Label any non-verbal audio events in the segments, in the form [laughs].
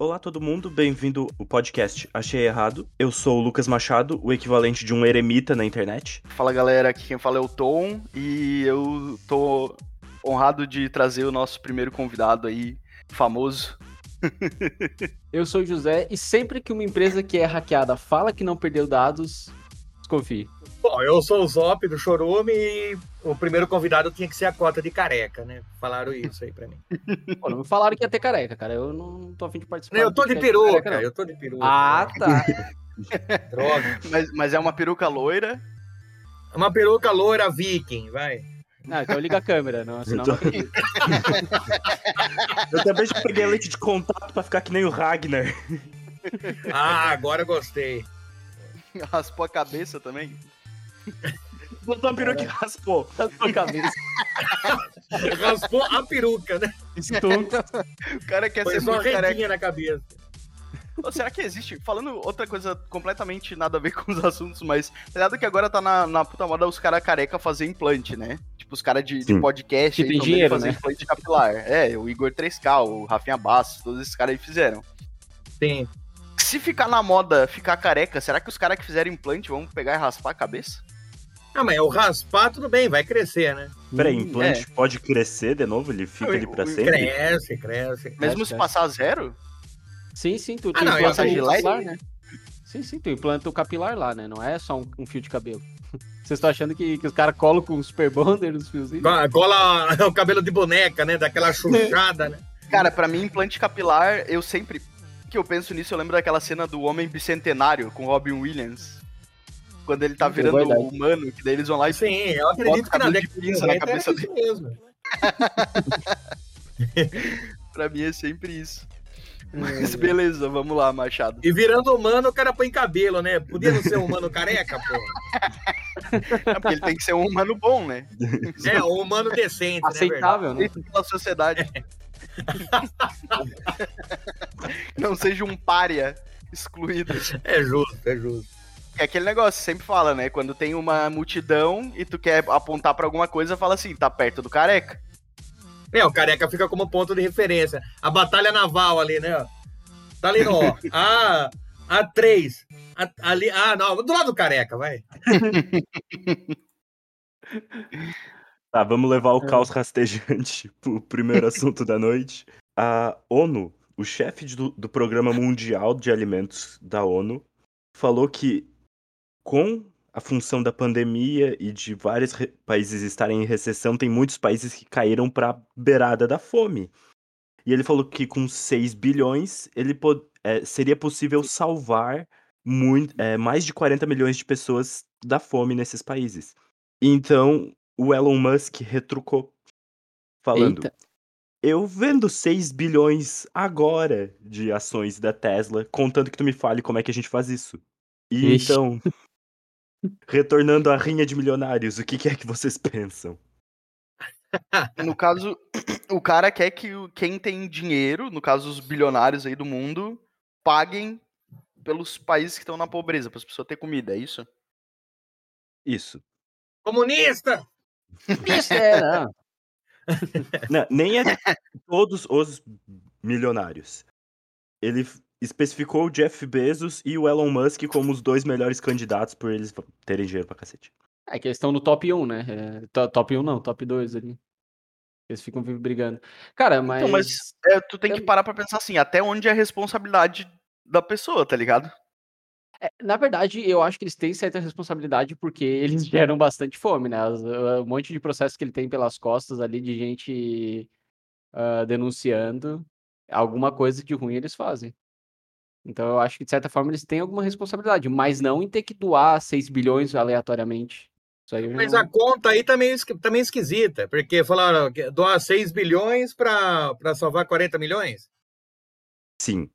Olá todo mundo, bem-vindo ao podcast Achei Errado. Eu sou o Lucas Machado, o equivalente de um eremita na internet. Fala galera, aqui quem fala é o Tom e eu tô honrado de trazer o nosso primeiro convidado aí, famoso. [laughs] eu sou o José e sempre que uma empresa que é hackeada fala que não perdeu dados, desconfie. Bom, eu sou o Zop do Chorume e o primeiro convidado tinha que ser a cota de careca, né? Falaram isso aí pra mim. Pô, não me falaram que ia ter careca, cara. Eu não tô afim de participar. Eu tô de peruca, careca, eu tô de peruca. Ah, tá. [laughs] Droga. Mas, mas é uma peruca loira? É uma peruca loira viking, vai. Não, então liga a câmera, não, senão eu, tô... não [laughs] eu também já peguei leite de contato pra ficar que nem o Ragnar. Ah, agora gostei. Raspou a cabeça também? Botou a peruca e raspou. Raspou a cabeça. [laughs] raspou a peruca, né? o cara quer Foi ser só muito careca na cabeça. Ou será que existe? Falando outra coisa completamente nada a ver com os assuntos, mas tá ligado que agora tá na, na puta moda os caras careca fazer implante, né? Tipo, os caras de, de, podcast que tem dinheiro, fazer né? implante capilar. É, o Igor 3K, o Rafinha Bastos, todos esses caras aí fizeram. Sim. Se ficar na moda ficar careca, será que os caras que fizeram implante vão pegar e raspar a cabeça? Ah, mas o raspar, tudo bem, vai crescer, né? Peraí, implante é. pode crescer de novo? Ele fica ali pra sempre? Cresce, cresce. Mesmo cresce, se passar zero? Sim, sim, tu, ah, não, implanta de capilar, né? Sim, sim, tu implanta o capilar lá, né? Não é só um, um fio de cabelo. [laughs] Vocês estão achando que, que os caras colam com um super bonder nos fiozinhos? Cola [laughs] o cabelo de boneca, né? Daquela chuchada, né? [laughs] Cara, pra mim, implante capilar, eu sempre que eu penso nisso, eu lembro daquela cena do Homem Bicentenário com Robin Williams. Quando ele tá virando é humano, que daí eles vão lá e. Sim, eu acredito que na década de na cabeça dele. Mesmo. [laughs] pra mim é sempre isso. Mas beleza, vamos lá, Machado. E virando humano, o cara põe cabelo, né? Podia não ser um humano careca, pô. É porque ele tem que ser um humano bom, né? É, um humano decente, Aceitável, né? Aceitável, né? pela sociedade. não seja um pária excluído. É justo, é justo. É aquele negócio, sempre fala, né? Quando tem uma multidão e tu quer apontar para alguma coisa, fala assim, tá perto do careca. É, o careca fica como ponto de referência. A batalha naval ali, né? Tá ali, ó. A, A3. A, ali, ah, não, do lado do careca, vai. [laughs] Tá, vamos levar o caos rastejante [laughs] pro primeiro assunto da noite. A ONU, o chefe do, do Programa Mundial de Alimentos da ONU, falou que com a função da pandemia e de vários países estarem em recessão, tem muitos países que caíram para a beirada da fome. E ele falou que com 6 bilhões ele é, seria possível salvar muito, é, mais de 40 milhões de pessoas da fome nesses países. Então, o Elon Musk retrucou, falando: Eita. Eu vendo 6 bilhões agora de ações da Tesla, contando que tu me fale como é que a gente faz isso. E Ixi. então, [laughs] retornando à rinha de milionários, o que, que é que vocês pensam? [laughs] No caso, [clears throat] o cara quer que quem tem dinheiro, no caso os bilionários aí do mundo, paguem pelos países que estão na pobreza, para as pessoas terem comida, é isso? Isso. Comunista! Isso é, não. não. Nem é [laughs] todos os milionários. Ele especificou o Jeff Bezos e o Elon Musk como os dois melhores candidatos por eles terem dinheiro pra cacete. É que eles estão no top 1, né? É, top 1 não, top 2 ali. Eles ficam brigando. Cara, mas. Então, mas é, tu tem que parar pra pensar assim, até onde é a responsabilidade da pessoa, tá ligado? É, na verdade, eu acho que eles têm certa responsabilidade porque eles geram bastante fome, né? Um monte de processo que ele tem pelas costas ali de gente uh, denunciando alguma coisa de ruim eles fazem. Então eu acho que, de certa forma, eles têm alguma responsabilidade, mas não em ter que doar 6 bilhões aleatoriamente. mas não... a conta aí também, tá também esquisita, porque falaram doar 6 bilhões para salvar 40 milhões? Sim.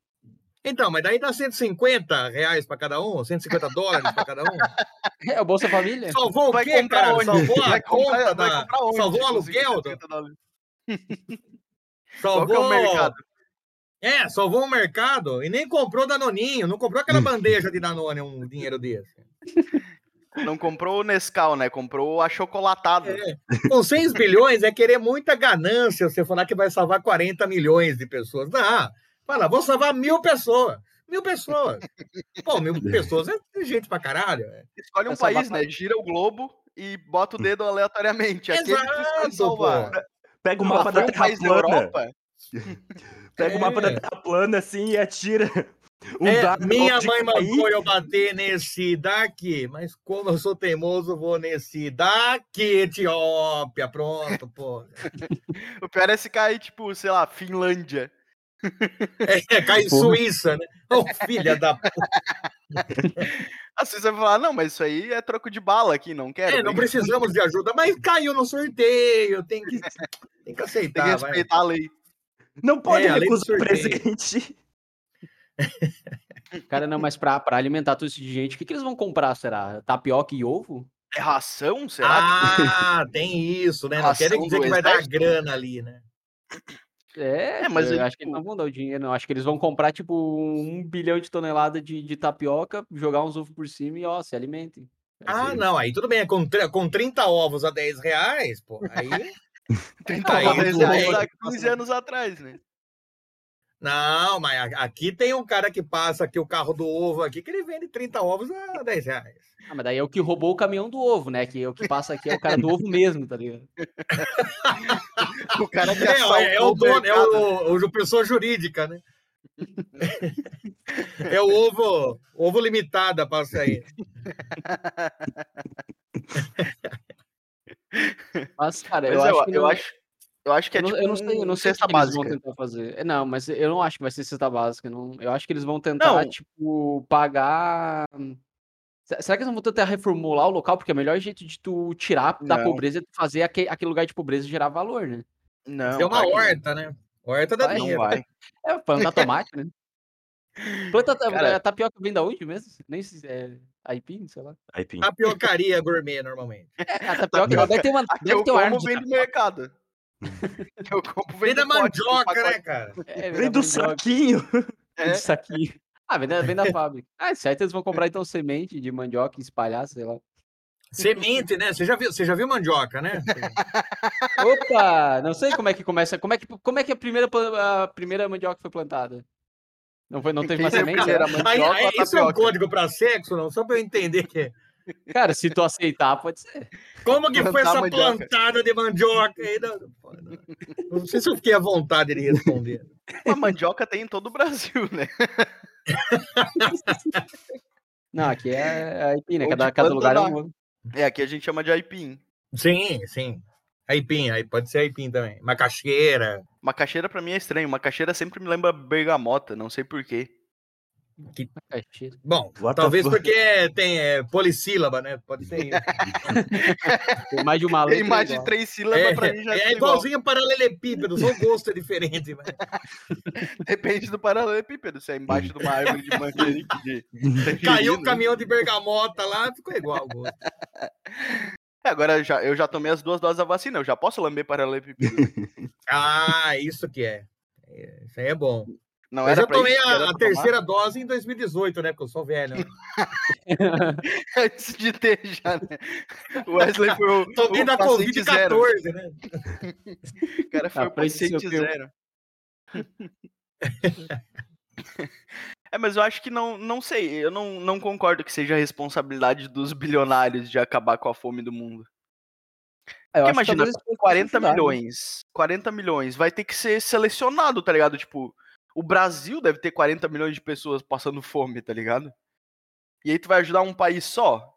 Então, mas daí dá 150 reais para cada um, 150 dólares para cada um. [laughs] É o Bolsa Família. Salvou vai o quê, cara? Onde? Salvou a vai conta comprar, da... Salvou o aluguel? Do... [laughs] Salvou... Qual é o mercado? É, salvou o mercado e nem comprou Danoninho, não comprou aquela bandeja de Danone, um dinheiro desse. Não comprou o Nescau, né? Comprou a chocolatada. É. Com 6 bilhões é querer muita ganância você falar que vai salvar 40 milhões de pessoas. Não, Fala, vou salvar mil pessoas. Mil pessoas. Pô, mil [laughs] pessoas é gente pra caralho. é. Escolhe um país, batalha- né? Gira o globo e bota o dedo aleatoriamente. Aquele que tu escolhe Exato, salvar. pô. Pega o mapa da Terra país da plana. Europa? [laughs] Pega o mapa da É. Terra plana assim e atira. Um É, minha mãe mandou eu bater nesse daqui, mas como eu sou teimoso, vou nesse daqui, Etiópia. Pronto, pô. [laughs] O pior é se cair, tipo, sei lá, Finlândia. [laughs] É, cai. Suíça, né? Ô, filha da puta. Assim você vai falar, não, mas isso aí é troco de bala aqui, não quero. É, não precisamos de ajuda, mas caiu no sorteio, tem que, tem que tem que aceitar, vai. respeitar a lei. Não pode É, recusar presente. [laughs] Cara, não, mas pra, pra alimentar todo isso de gente, o que, que eles vão comprar, será? Tapioca e ovo? É ração, será? Ah, tem isso, né? Não querem dizer que vai dar grana ali, né? É, É, mas eu acho que eles tipo- não vão dar o dinheiro, não. Acho que eles vão comprar, tipo, um bilhão de toneladas de, de tapioca, jogar uns ovos por cima e, ó, se alimentem. Vai Ah, ser- não, aí tudo bem, é com, com 30 ovos a 10 reais, pô, aí... [laughs] 30 Aí, reais tudo bem. há 15 anos atrás, né? Não, mas aqui tem um cara que passa aqui o carro do ovo aqui, que ele vende 30 ovos a 10 reais. Ah, mas daí é o que roubou o caminhão do ovo, né? Que é o que passa aqui é o cara do ovo mesmo, tá ligado? [laughs] O cara que É, assaltou é o dono, é o, o pessoa jurídica, né? [laughs] É o ovo, ovo limitada passa aí. [laughs] Mas, cara, Mas eu, acho que eu, não... acho, eu acho que é eu não, tipo eu não sei, eu não sei o cesta que eles vão básica. tentar fazer. É, Não, mas eu não acho que vai ser cesta básica. Não. Eu acho que eles vão tentar, Não. tipo, pagar. Se- Será que eles não vão tentar reformular o local? Porque o melhor jeito de tu tirar da Não. pobreza é tu fazer aquele, aquele lugar de pobreza gerar valor, né? Não, é uma horta, né? Horta da Vai, Não dinheiro. vai. É, plantar tomate, né? Planta ta- Cara- a tapioca vem da onde mesmo? Nem sei se é aipim, sei lá. Aí, pim. Tapiocaria gourmet, normalmente. É, a tapioca deve ter uma, A [laughs] que deve eu ter uma como [laughs] vem do tapioca. mercado. Eu compro Vem da do pote, do mandioca, pacote. né, cara? É, Vem do mandioca, saquinho. É. Isso aqui. Ah, vem da, vem da [laughs] fábrica. Ah, certo, eles vão comprar então semente de mandioca e espalhar, sei lá. Semente, né? Você já viu, você já viu mandioca, né? Opa! Não sei como é que começa. Como é que, como é que a, primeira, a primeira mandioca foi plantada? Não, foi, não teve uma foi semente? primeiro, a né? mandioca Aí, isso é um código pra sexo, não? Só pra eu entender que. Cara, se tu aceitar, pode ser. Como que foi Plantar essa mandioca. plantada de mandioca aí? Não, não, não sei se eu fiquei à vontade de responder. [laughs] A mandioca tem em todo o Brasil, né? [laughs] Não, aqui é a aipim, né? Cada, cada lugar é um. É, aqui a gente chama de aipim. Sim, sim. Aipim, aí pode ser aipim também. Macaxeira. Macaxeira pra mim é estranho. Macaxeira sempre me lembra bergamota, não sei porquê. Macaxeira. Bom, What talvez porque tem é, polissílaba, né? Pode ser. [laughs] Tem mais de uma letra. Tem mais de igual. três sílabas É, pra mim já é é igual. igualzinho paralelepípedo, só o gosto é diferente. Mas... [laughs] Depende do paralelepípedo. Se é embaixo de uma árvore de manjerique de Caiu o caminhão de bergamota lá, ficou igual o gosto. [laughs] É, agora eu já, eu já tomei as duas doses da vacina, eu já posso lamber paralelepípedo. [laughs] Ah, isso que é. É, Isso aí é bom. Não eu já tomei isso a, a terceira dose em 2018, né? Porque eu sou velho. né? [laughs] Antes de ter já, né? O Wesley foi o, [laughs] Tomei o da paciente zero. Covid-14, né? O cara foi Ah, o paciente zero. É, mas eu acho que não, não sei, eu não, não concordo que seja a responsabilidade dos bilionários de acabar com a fome do mundo. É, eu Porque acho que imagina, talvez eles fossem 40 ajudar, né? milhões, 40 milhões, vai ter que ser selecionado, tá ligado? Tipo, o Brasil deve ter 40 milhões de pessoas passando fome, tá ligado? E aí tu vai ajudar um país só?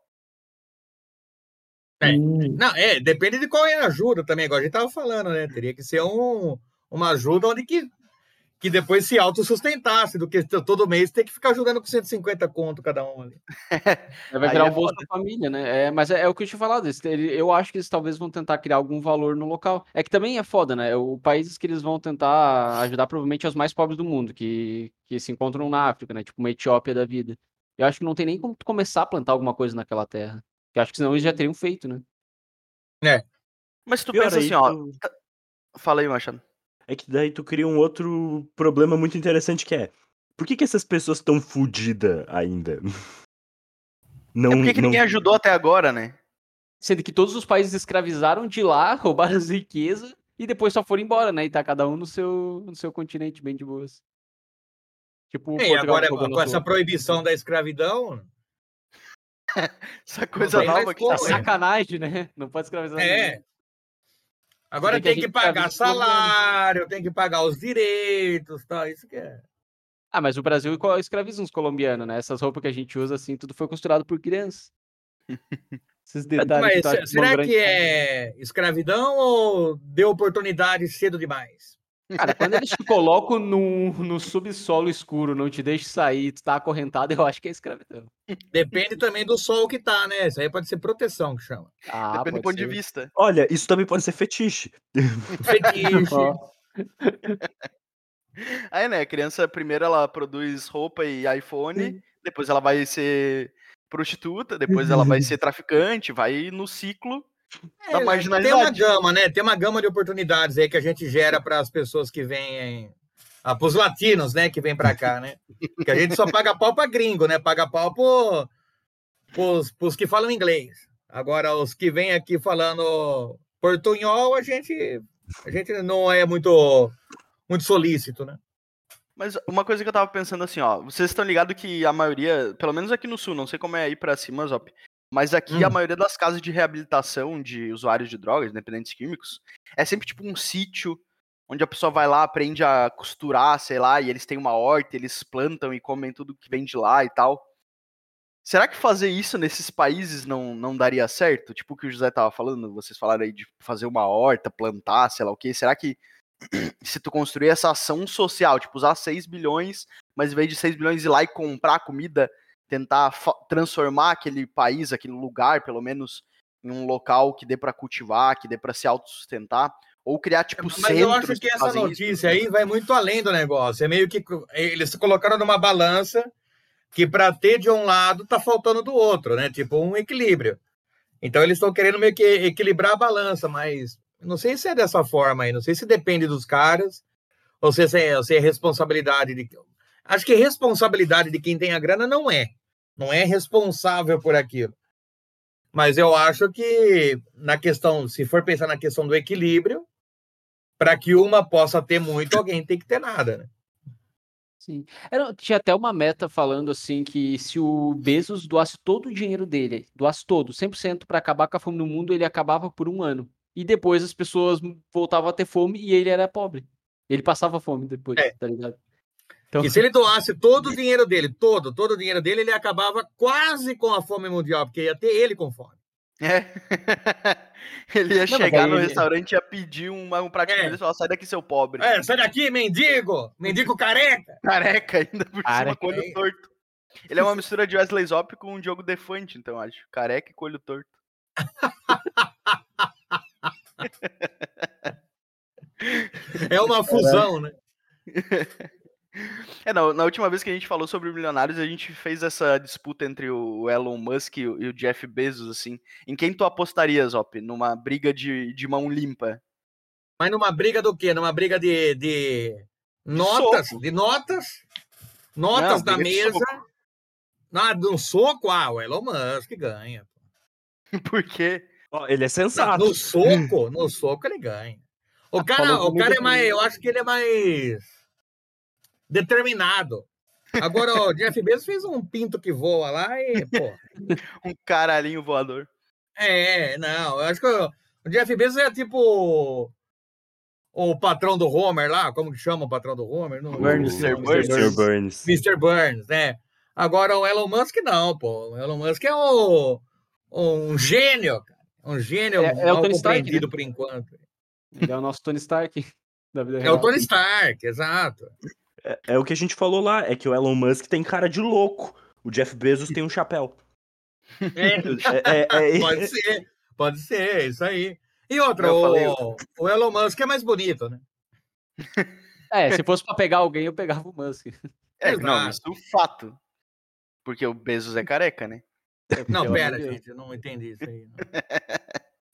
É. Não, é, depende de qual é a ajuda também, igual a gente tava falando, né? Teria que ser um, uma ajuda onde que, que depois se autossustentasse, do que todo mês ter que ficar ajudando com 150 conto cada um ali. [laughs] Aí vai é um bolso da família, né? É, mas é, é o que eu tinha falado. Eu acho que eles talvez vão tentar criar algum valor no local. É que também é foda, né? O países que eles vão tentar ajudar provavelmente é os mais pobres do mundo, que, que se encontram na África, né? Tipo uma Etiópia da vida. Eu acho que não tem nem como começar a plantar alguma coisa naquela terra. Eu acho que senão eles já teriam feito, né? Mas tu Pior, pensa aí assim, ó. tu- Fala aí, Machado. É que daí tu cria um outro problema muito interessante que é. Por que, que essas pessoas estão fodidas ainda? [laughs] Não, É porque que não... ninguém ajudou até agora, né? Sendo que todos os países escravizaram de lá, [laughs] roubaram as riquezas e depois só foram embora, né? E tá cada um no seu, no seu continente bem de boas. Tipo, E Portugal agora, com essa proibição da escravidão, [laughs] Essa coisa nova que É tá né? saindo. sacanagem, né? Não pode escravizar é. ninguém. Agora que a tem que gente tá pagar colombiano. salário, tem que pagar os direitos, tá? Isso que é. Ah, mas o Brasil escraviza uns colombianos, né? Essas roupas que a gente usa, assim, tudo foi costurado por criança. [laughs] Esses detalhes Mas que tá será que é escravidão ou deu oportunidade cedo demais? Cara, quando eles te colocam no, no subsolo escuro, não te deixam sair, tu tá acorrentado, eu acho que é escravidão. Depende também do sol que tá, né? Isso aí pode ser proteção que chama. Ah, Depende do ponto de vista. Olha, isso também pode ser fetiche. Fetiche. [laughs] Aí, né, a criança primeiro ela produz roupa e iPhone, depois ela vai ser prostituta, depois ela vai ser traficante, vai no ciclo da É, tem uma marginalidade. gama, né? Tem uma gama de oportunidades aí que a gente gera para as pessoas que vêm, ah, para os latinos, né? Que vêm para cá, né? Que a gente só paga pau para gringo, né? Paga pau para os que falam inglês. Agora, os que vêm aqui falando portunhol, a gente, a gente não é muito, muito solícito, né? Mas uma coisa que eu tava pensando assim, ó, vocês estão ligados que a maioria, pelo menos aqui no sul, não sei como é aí pra cima, Zop, mas aqui a Hum. maioria das casas de reabilitação de usuários de drogas, dependentes químicos, é sempre tipo um sítio onde a pessoa vai lá, aprende a costurar, sei lá, e eles têm uma horta, eles plantam e comem tudo que vem de lá e tal. Será que fazer isso nesses países não, não daria certo? Tipo o que o José tava falando, vocês falaram aí de fazer uma horta, plantar, sei lá o quê. Será que [clears throat] se tu construir essa ação social, tipo, usar 6 bilhões, mas em vez de 6 bilhões ir lá e comprar comida, tentar transformar aquele país, aquele lugar, pelo menos, em um local que dê pra cultivar, que dê pra se autossustentar, ou criar, tipo, Mas eu acho centros que essa fazem isso. notícia aí vai muito além do negócio. É meio que eles colocaram numa balança que para ter de um lado tá faltando do outro, né? Tipo um equilíbrio. Então eles estão querendo meio que equilibrar a balança, mas não sei se é dessa forma aí, não sei se depende dos caras ou se é, se é responsabilidade de Acho que responsabilidade de quem tem a grana não é. Não é responsável por aquilo. Mas eu acho que na questão, se for pensar na questão do equilíbrio, para que uma possa ter muito, alguém tem que ter nada, né? Sim. Era- tinha até uma meta falando assim que se o Bezos doasse todo o dinheiro dele, doasse todo, 100% para acabar com a fome no mundo, ele acabava por um ano. E depois as pessoas voltavam a ter fome e ele era pobre. Ele passava fome depois, É. tá ligado? Então, E se ele doasse todo o dinheiro dele, todo, todo o dinheiro dele, ele acabava quase com a fome mundial, porque ia ter ele com fome. É. [laughs] Ele ia Não, chegar no ele- restaurante e ia pedir uma, um prato de É. comida e falar, sai daqui, seu pobre. É, sai daqui, mendigo! Mendigo careca! Careca ainda por Cara, cima, com olho é- torto. Ele é uma mistura de Wesley Zop com o Diogo Defante, então, acho. Careca e com olho torto. [laughs] É uma fusão, né? [laughs] É, na, na última vez que a gente falou sobre milionários, a gente fez essa disputa entre o Elon Musk e o, e o Jeff Bezos, assim. Em quem tu apostaria, Zop? Numa briga de, de mão limpa? Mas numa briga do quê? Numa briga de, de notas? De notas? Notas Não, de mesa. Ah, de um soco? Ah, o Elon Musk ganha. [laughs] Por quê? Ó, ele é Não, sensato. no soco, no soco ele ganha. O [laughs] cara, o cara é mais, eu acho que ele é mais determinado. Agora o Jeff Bezos fez um pinto que voa lá e, pô, [laughs] Um caralhinho voador. é, não, eu acho que o o Jeff Bezos é tipo o patrão do Homer lá, como que chama o patrão do Homer? Não, Burns, Mr. Burns. Sr. Burns. Mr. Burns, né? Agora o Elon Musk não, pô. O Elon Musk é o, um gênio, cara. Um gênio É- é o mal Tony Stark, compreendido por enquanto. ele é o nosso Tony Stark [laughs] da vida É o. Tony Stark, exato. É, é o que a gente falou lá, é que o Elon Musk tem cara de louco. O Jeff Bezos tem um chapéu. É, [laughs] É, é- é- pode ser, pode ser, isso aí. E outra, Eu o, falei- o Elon Musk é mais bonito, né? [laughs] É, se fosse pra pegar alguém, eu pegava o Musk. É, Exato. não, isso é um fato. Porque o Bezos é careca, né? Não, pera, gente, eu não entendi isso aí. não.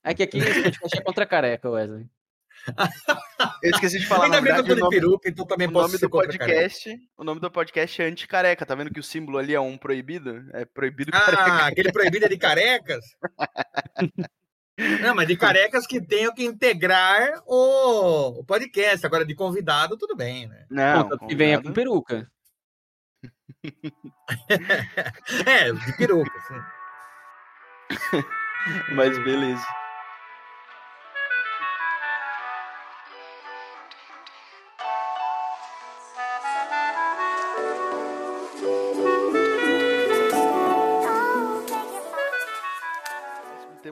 É que aqui esse podcast é contra careca, Wesley. Eu esqueci de falar, Ainda bem que eu tô o de nome, peruca, então também o posso nome ser do contra careca. podcast, o nome do podcast é anti-careca. Tá vendo que o símbolo ali é um proibido? É proibido careca. Ah, [laughs] aquele proibido é de carecas? Não, mas de [laughs] carecas que tenham que integrar o, o podcast. Agora, de convidado, tudo bem, né? Não, que venha com peruca. [laughs] é, de peruca, sim. Mas beleza.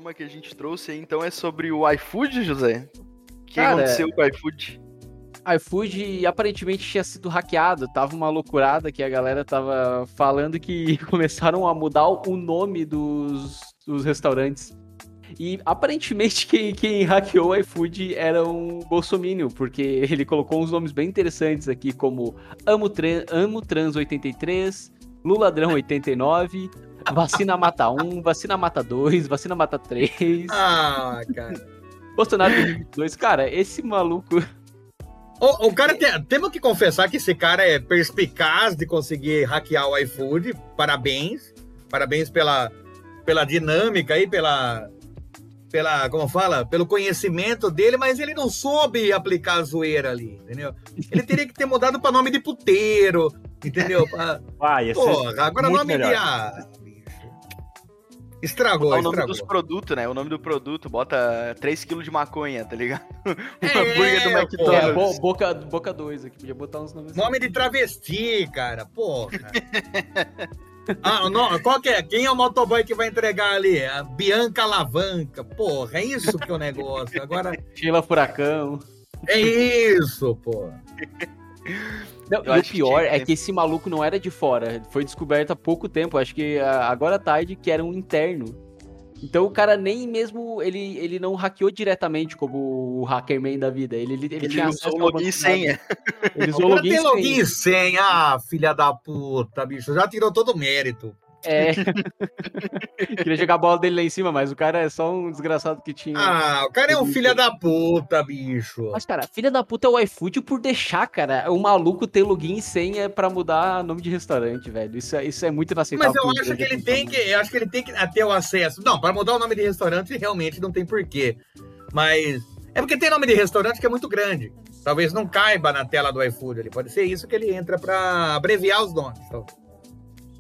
Tema que a gente trouxe aí, então é sobre o iFood, José. O que Cara, aconteceu com o iFood? iFood aparentemente tinha sido hackeado, tava uma loucurada que a galera tava falando que [laughs] começaram a mudar o nome dos, dos restaurantes. E aparentemente quem, quem hackeou o iFood era um bolsomínio, porque ele colocou uns nomes bem interessantes aqui, como Amo, Tran- Amo Trans 83, Luladrão 89, Vacina Mata 1, Vacina Mata 2, Vacina Mata 3, Ah, cara. Bolsonaro 2022. Cara, esse maluco O, o cara tem, temos que confessar que esse cara é perspicaz de conseguir hackear o iFood. Parabéns. Parabéns pela, pela dinâmica aí, pela, pela. Como fala? Pelo conhecimento dele, mas ele não soube aplicar a zoeira ali, entendeu? Ele teria que ter mudado para nome de puteiro, entendeu? [laughs] Pra- Ah, ser Porra, agora muito nome de. melhor. Ah, bicho. Estragou, É o nome estragou. dos produtos, né? O nome do produto, bota 3kg de maconha, tá ligado? O [laughs] É, hambúrguer do pô. É, McDonald's. bo- boca, boca 2 aqui, podia botar uns nomes. Nome de travesti, cara, porra. [laughs] Ah, não, qual que é? Quem é o motoboy que vai entregar ali? A Bianca Alavanca. Porra, é isso que é o negócio. Agora [laughs] Sheila Furacão. é isso, porra. Não, Eu e o pior que é que esse maluco não era de fora. Foi descoberto há pouco tempo. Acho que ah, agora à tarde que era um interno. Então o cara nem mesmo. Ele, ele não hackeou diretamente como o hackerman da vida. Ele, ele, ele Ele usou login e senha. Ele O usou login e login senha. e senha. Ah, filha da puta, bicho. Já tirou todo o mérito. É. [laughs] Queria jogar a bola dele lá em cima, mas o cara é só um desgraçado que tinha. Ah, o cara é um filha da puta, bicho. Mas, cara, filha da puta é o iFood por deixar, cara, o maluco ter login e senha pra mudar nome de restaurante, velho. Isso, é- isso é muito inaceitável. Mas eu pra acho que ele tem que. Eu acho que ele tem que ter o acesso. Não, para mudar o nome de restaurante realmente não tem porquê. Mas. É porque tem nome de restaurante que é muito grande. Talvez não caiba na tela do iFood. Ele pode ser isso que ele entra para abreviar os nomes. Então.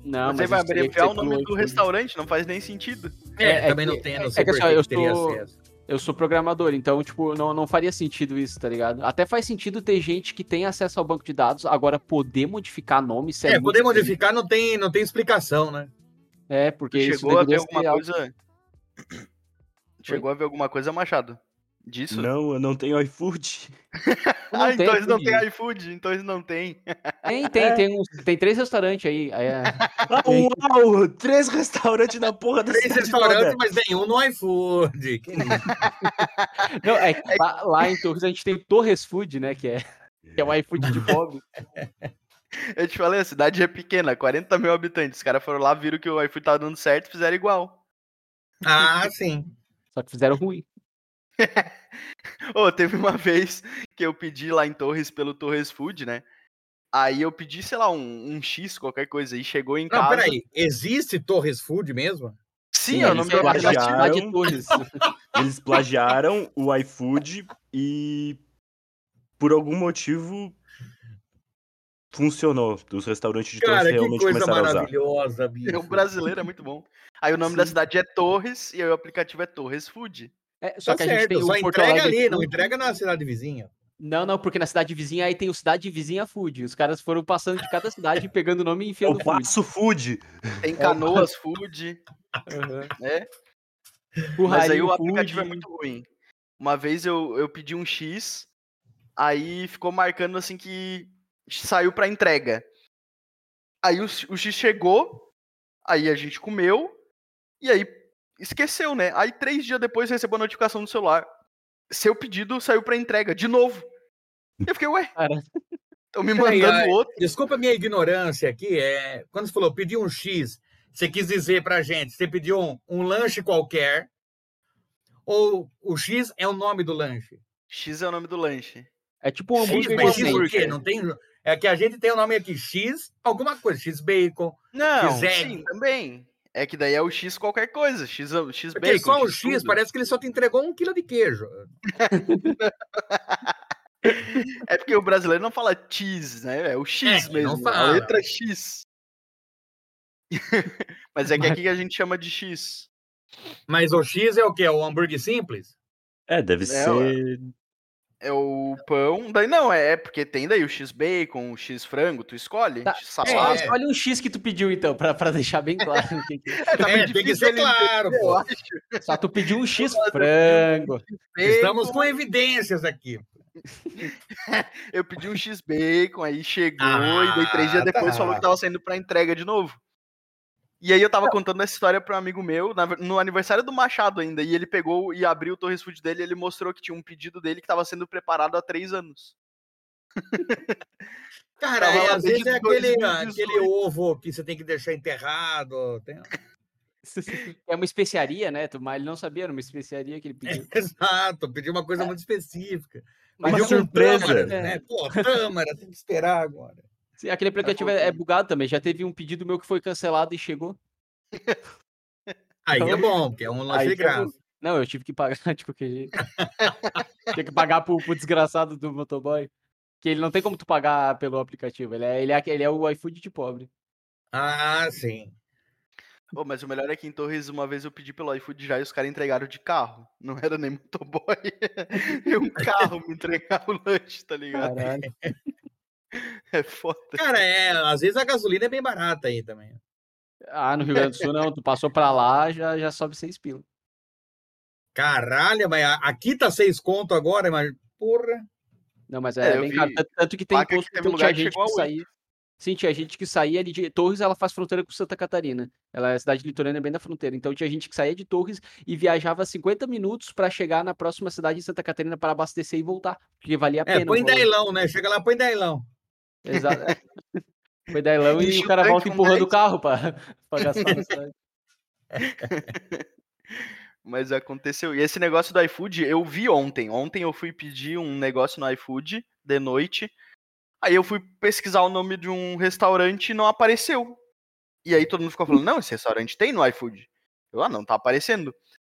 Não, Você vai isso teria que abreviar ser o nome do iFood. restaurante, não faz nem sentido. É, É, é também que- não tem, é- não é sei que assim, eu teria sou- acesso. Eu sou programador, então, tipo, não, não faria sentido isso, tá ligado? Até faz sentido ter gente que tem acesso ao banco de dados, agora poder modificar nome, é, É, poder modificar não tem, não tem explicação, né? É, porque isso Chegou a ver alguma algo- coisa. Chegou a ver alguma coisa, Machado? Disso? Não, eu não tenho iFood. Não ah, tem então eles não têm iFood, então eles não têm. Tem, tem, tem, uns- tem três restaurantes aí. aí é- Ah, [laughs] uau! Três restaurantes na porra da Três restaurantes, mas nenhum no iFood. [laughs] Que isso? Não, é que lá, lá em Torres a gente tem Torres Food, né? Que é, que é um iFood de pobre. [laughs] Eu te falei, a cidade é pequena, 40 mil habitantes. Os caras foram lá, viram que o iFood tava dando certo e fizeram igual. Ah, sim. Só que fizeram ruim. [laughs] Ô, teve uma vez que eu pedi lá em Torres pelo Torres Food, né? Aí eu pedi, sei lá, um, um X, qualquer coisa, e chegou em Não, casa. peraí. Existe Torres Food mesmo? Sim, é o eles nome plagiaram de. Torres. [laughs] Eles plagiaram o iFood e por algum motivo funcionou. Os restaurantes de Torres Cara, que realmente coisa começaram a usar. maravilhosa, [laughs] bicho. O brasileiro é muito bom. Aí o nome da Sim. cidade é Torres e aí o aplicativo é Torres Food. É, só Só que a gente certo, tem o só Porto entrega Alegre ali, não Food. entrega na cidade vizinha. Não, não, porque na cidade vizinha aí tem o cidade vizinha Food. Os caras foram passando de cada cidade, [laughs] pegando o nome e Eu enfiando Food. faço food. Tem [laughs] Canoas Food, né? Mas aí o aplicativo é Food. muito ruim. Uma vez eu, eu pedi um X, aí ficou marcando assim que saiu pra entrega. Aí o, X- o X chegou, aí a gente comeu, e aí esqueceu, né? Aí três dias depois recebeu a notificação no celular. Seu pedido saiu pra entrega, de novo. Eu fiquei, ué, Cara, estão me mandando outro. Desculpa a minha ignorância aqui. É... Quando você falou pedir um X, você quis dizer pra gente, você pediu um, um lanche qualquer, ou o X é o nome do lanche? X é o nome do lanche. é tipo um X, hambúrguer X o hambúrguer. quê? Não tem... É que a gente tem o nome aqui, X, alguma coisa, X bacon. Não, X-egg. sim, também. É que daí é o X qualquer coisa. X, X Porque bacon. só o X parece que ele só te entregou um quilo de queijo. [laughs] É porque o brasileiro não fala cheese, né? É o X É, mesmo. não A letra X. [laughs] Mas é que aqui a gente chama de X. Mas o X é o quê? É o hambúrguer simples? É, deve É, ser. É o pão. Daí não, é porque tem daí o X bacon, o X frango, tu escolhe. Tá, salada. É. escolhe um X que tu pediu, então, pra, pra deixar bem claro. o que que é. tá É, muito tem que ser claro, pô. acho. Só tu pediu um [laughs] X frango. Estamos com evidências aqui. [laughs] Eu pedi um X bacon, aí chegou, Ah, e daí três dias depois tá. falou que tava saindo pra entrega de novo. E aí eu tava contando essa história pra um amigo meu, na no aniversário do Machado ainda, e ele pegou e abriu o Torres Food dele e ele mostrou que tinha um pedido dele que tava sendo preparado há três anos. [laughs] Cara, é, às vezes é aquele, 2018. aquele ovo que você tem que deixar enterrado. tem- É uma especiaria, né? Mas ele não sabia, era uma especiaria que ele [laughs] pediu. Exato, pedi uma coisa muito específica. Mas Uma Pediu com surpresa. tâmara, É. né? Pô, [laughs] tâmara, tem que esperar agora. Sim, Aquele aplicativo é, é bugado também. Já teve um pedido meu que foi cancelado e chegou. Aí é Então, bom, porque é um lanche de é graça. Não, eu tive que pagar de qualquer jeito. Tinha que pagar pro, pro desgraçado do motoboy. Que ele não tem como tu pagar pelo aplicativo. Ele é, ele é, ele é o iFood de pobre. Ah, sim. Ô, mas o melhor é que em Torres, uma vez eu pedi pelo iFood já e os caras entregaram de carro. Não era nem motoboy. [laughs] E um carro me entregar o lanche, tá ligado? Caralho. [laughs] É foda. Cara, é, às vezes a gasolina é bem barata aí também. Ah, no Rio Grande do Sul não. Tu passou pra lá, já, já sobe seis pila. Caralho, mas a- aqui tá seis conto agora, mas porra. Não, mas É, é, bem caro. Tanto, que tem placa que que lugar que gente chegou que a saía. Sim, tinha gente que saía ali de Torres, ela faz fronteira com Santa Catarina. Ela é a cidade litorânea bem da fronteira. Então tinha gente que saía de Torres e viajava 50 minutos pra chegar na próxima cidade em Santa Catarina para abastecer e voltar, porque valia a É, pena. o põe dailão, né? Chega lá, põe dailão. Exato. [laughs] Foi dailão e Enche o cara volta empurrando 10. o carro pra, [laughs] pra gastar [laughs] cidade. Mas aconteceu. E esse negócio do iFood, eu vi ontem. Ontem eu fui pedir um negócio no iFood de noite. Aí eu fui pesquisar o nome de um restaurante e não apareceu. E aí todo mundo ficou falando: não, esse restaurante tem no iFood. Eu, ah, não, tá aparecendo.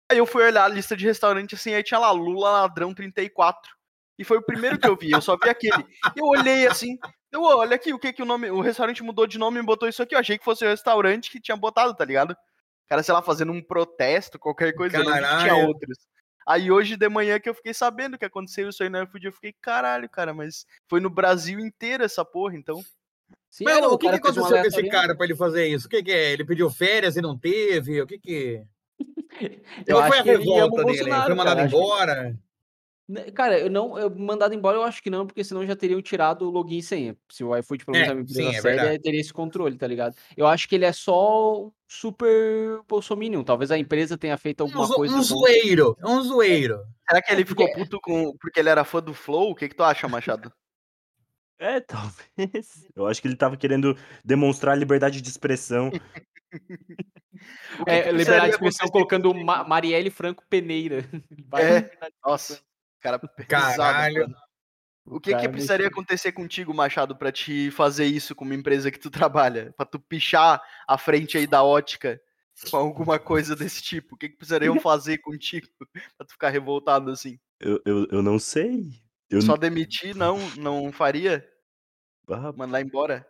Aí eu fui olhar a lista de restaurante assim, aí tinha lá Lula Ladrão 34. E foi o primeiro que eu vi, eu só vi aquele. Eu olhei assim, eu, "Ô, olha aqui, o que que o nome, o restaurante mudou de nome e botou isso aqui, eu achei que fosse o restaurante que tinha botado, tá ligado? O cara, sei lá, fazendo um protesto, qualquer coisa, não tinha outros. Aí hoje de manhã que eu fiquei sabendo que aconteceu isso aí no iFood, eu fiquei, caralho, cara, mas foi no Brasil inteiro essa porra, então. Sim, Mas não, o que, que aconteceu com esse cara pra ele fazer isso? O que, que é? Ele pediu férias e não teve? O que que. [laughs] Eu Qual foi acho a que ele ama o revolta dele? Bolsonaro, Foi mandado cara, embora? Né, Cara, eu não, eu mandado embora eu acho que não, porque senão já teriam tirado o login e senha. Se o iFood pelo menos É, é uma empresa sim, é séria, verdade. teria esse controle, tá ligado? Eu acho que ele é só um super bolsominion. Talvez a empresa tenha feito alguma Um, coisa. um com- zoeiro. É um zoeiro. Será que ele É ficou puto com porque ele era fã do Flow? O que que tu acha, Machado? É, [laughs] talvez. Eu acho que ele tava querendo demonstrar liberdade de expressão. [laughs] É, que liberdade de expressão colocando? Ma Marielle Franco Peneira. [laughs] Vai É, Nossa, expressão. Cara pesado. Caralho. mano. O que cara que precisaria mexeu. acontecer contigo, Machado, pra te fazer isso com uma empresa que tu trabalha? Pra tu pichar a frente aí da ótica com alguma coisa desse tipo? O que que precisariam fazer contigo [laughs] pra tu ficar revoltado assim? Eu, eu, eu não sei. Eu Só não... demitir não, não faria? Ah, Mandar embora?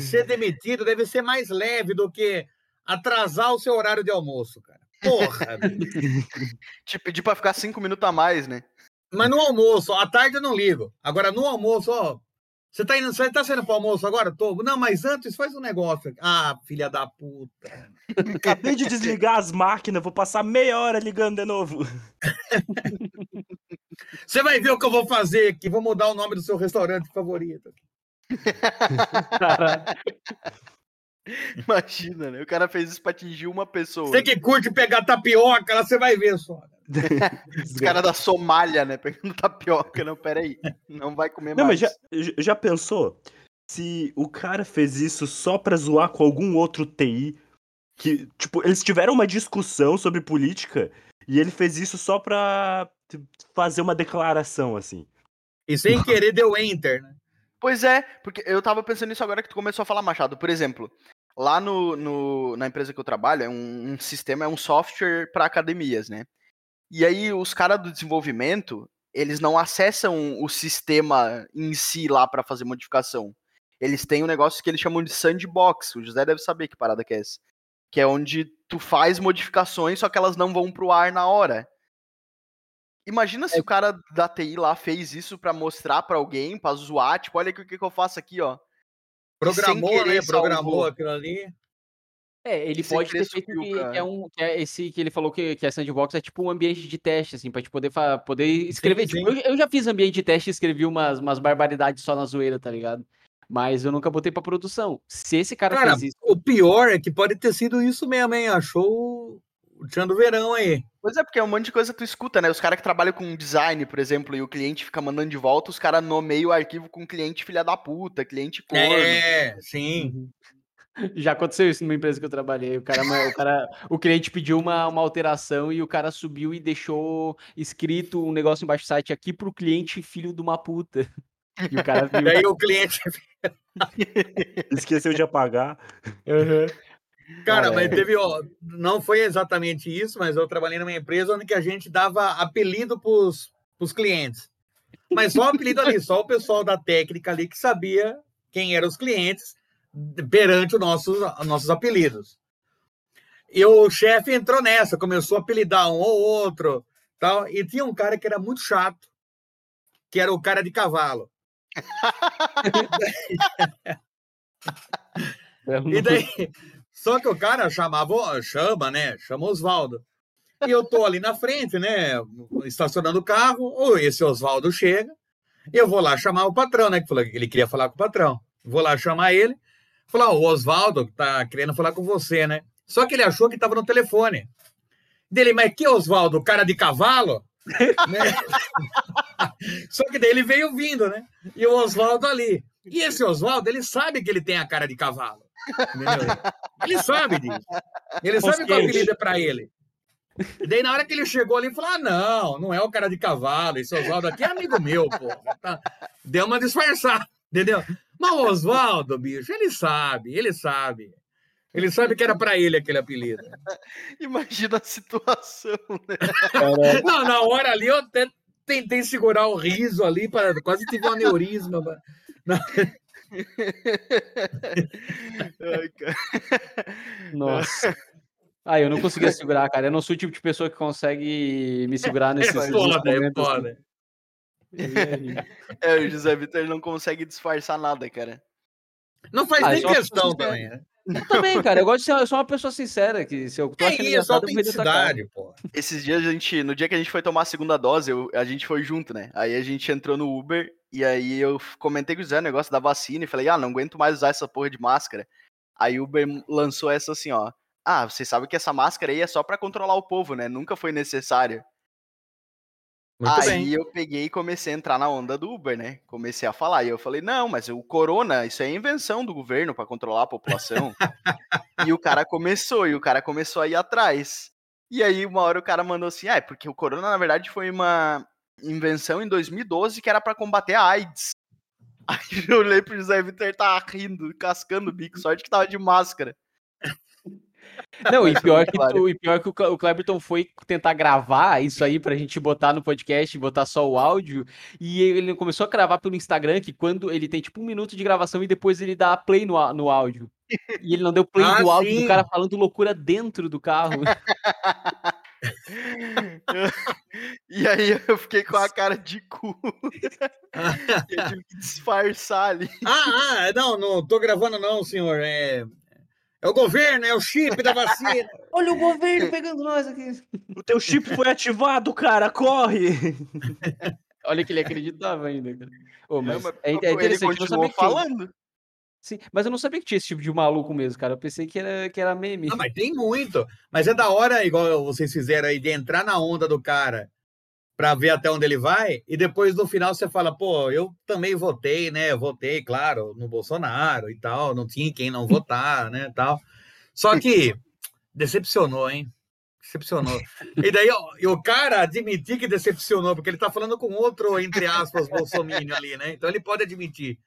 Ser demitido deve ser mais leve do que atrasar o seu horário de almoço, cara. Porra. [laughs] Te pedir pra ficar cinco minutos a mais, né? Mas no almoço, à tarde eu não ligo. Agora, no almoço, ó. Você tá indo, você tá saindo pro almoço agora? Tô. Não, mas antes faz um negócio. Ah, filha da puta. [laughs] acabei de desligar as máquinas, vou passar meia hora ligando de novo. [laughs] Você vai ver o que eu vou fazer aqui. Vou mudar o nome do seu restaurante favorito. Caralho. [laughs] Imagina, né? O cara fez isso pra atingir uma pessoa. Você que curte pegar tapioca, lá você vai ver só. Os caras da Somália, né? Pegando tapioca. Não, pera aí. Não vai comer Não, mas mais. já, já- já pensou? Se o cara fez isso só pra zoar com algum outro TI, que, tipo, eles tiveram uma discussão sobre política e ele fez isso só pra fazer uma declaração, assim. E sem querer deu enter, né? Pois é, porque eu tava pensando nisso agora que tu começou a falar, Machado. Por exemplo, lá no, no- na empresa que eu trabalho, é um, um sistema, é um software para academias, né? E aí os caras do desenvolvimento, eles não acessam o sistema em si lá para fazer modificação. Eles têm um negócio que eles chamam de sandbox. O José deve saber que parada que é essa. que é onde tu faz modificações, só que elas não vão pro ar na hora. Imagina se É. o cara da TI lá fez isso pra mostrar pra alguém, pra zoar, tipo, olha o que, que eu faço aqui, ó. Programou, querer né? Programou salvou. aquilo ali. É, ele pode ter feito que, que é um, que é esse que ele falou que, que é sandbox é tipo um ambiente de teste, assim, pra gente poder, poder escrever. sim. Tipo, eu, eu já fiz ambiente de teste e escrevi umas, umas barbaridades só na zoeira, tá ligado? Mas eu nunca botei pra produção. Se esse cara, Cara, fez isso. o pior é que pode ter sido isso mesmo, hein? Achou o Tchan do Verão aí. Pois é, porque é um monte de coisa que tu escuta, né? Os caras que trabalham com design, por exemplo, e o cliente fica mandando de volta, os caras nomeiam o arquivo com cliente filha da puta, cliente corno. É, sim. [laughs] Já aconteceu isso numa empresa que eu trabalhei. O cara, o cara, o cliente pediu uma, uma alteração e o cara subiu e deixou escrito um negócio embaixo do site aqui pro cliente filho de uma puta. E o cara [laughs] viu. Daí o cliente. [laughs] Esqueceu de apagar. Uhum. Cara, mas é. teve, ó, não foi exatamente isso, mas eu trabalhei numa empresa onde que a gente dava apelido pros, pros clientes. Mas só apelido ali, só o pessoal da técnica ali que sabia quem eram os clientes perante os nossos, os nossos apelidos. E o chefe entrou nessa, começou a apelidar um ou outro, tal, e tinha um cara que era muito chato, que era o cara de cavalo. [laughs] E daí, só que o cara chamava, chama, né? Chama Oswaldo. E eu tô ali na frente, né? Estacionando o carro, ou esse Oswaldo chega, e eu vou lá chamar o patrão, né? Que falou que ele queria falar com o patrão. Vou lá chamar ele, falar, o Oswaldo tá querendo falar com você, né? Só que ele achou que tava no telefone. Dele, mas que Oswaldo, cara de cavalo? [laughs] Né? [laughs] Só que daí ele veio vindo, né? E o Oswaldo ali. E esse Oswaldo, ele sabe que ele tem a cara de cavalo. Entendeu? Ele sabe disso. Ele sabe que o apelido é pra ele. E daí, na hora que ele chegou ali, ele falou: Ah, não, não é o cara de cavalo. Esse Oswaldo aqui é amigo meu, pô. Tá- Deu uma disfarçada, entendeu? Mas o Oswaldo, bicho, ele sabe, ele sabe. Ele sabe que era pra ele aquele apelido. [laughs] Imagina a situação, né? Não, na hora ali eu até tentei segurar o riso ali, para quase tive um aneurisma. mas- Ai, cara. nossa. Ah, eu não conseguia segurar, cara. Eu não sou o tipo de pessoa que consegue me segurar [laughs] nesses, É foda, é momentos. assim. foda. [laughs] É, o José Vitor não consegue disfarçar nada, cara. Não faz Ah, nem questão também, né? Eu também, cara. Eu gosto de ser, eu sou uma pessoa sincera, que se eu tô É achando isso, tua cara. autenticidade, pô. Esses dias a gente, no dia que a gente foi tomar a segunda dose, eu- a gente foi junto, né? Aí a gente entrou no Uber e aí eu comentei com o Zé o negócio da vacina e falei, ah, não aguento mais usar essa porra de máscara. Aí o Uber lançou essa assim, ó. Ah, vocês sabem que essa máscara aí é só pra controlar o povo, né? Nunca foi necessário. Muito aí bem. eu peguei e comecei a entrar na onda do Uber, né? Comecei a falar. E eu falei, não, mas o corona, isso é invenção do governo pra controlar a população. e o cara começou, e o cara começou a ir atrás. E aí, uma hora o cara mandou assim: ah, é porque o corona, na verdade, foi uma invenção em 2012 que era pra combater a AIDS. [laughs] Aí eu olhei pro José Vitor tava rindo, cascando o bico, sorte que tava de máscara. Não, e Mas pior, que tu, e pior que o Cle- o Cleberton foi tentar gravar isso aí pra gente botar no podcast, botar só o áudio, e ele começou a gravar pelo Instagram, que quando ele tem tipo um minuto de gravação e depois ele dá play no, no áudio. E ele não deu play Ah, do áudio sim. do cara falando loucura dentro do carro. [laughs] E aí eu fiquei com a cara de cu. [laughs] eu tive que disfarçar ali. Ah, ah, não, não tô gravando não, senhor. É, é o governo, é o chip da vacina. [laughs] Olha o governo pegando nós aqui. O teu chip foi ativado, cara, corre! [laughs] Olha que ele acreditava ainda, cara. Mas Não, mas é, é ele interessante, eu não continuou sabia que tinha- falando. Sim, mas eu não sabia que tinha esse tipo de maluco mesmo, cara. Eu pensei que era, que era meme. Não, mas tem muito. Mas é da hora, igual vocês fizeram aí, de entrar na onda do cara para ver até onde ele vai, e depois no final você fala, pô, eu também votei, né? Eu votei, claro, no Bolsonaro e tal, não tinha quem não votar, [laughs] né? Tal. Só que decepcionou, hein? Decepcionou. E daí, ó, e o cara admitir que decepcionou, porque ele tá falando com outro, entre aspas, bolsominion ali, né? Então ele pode admitir.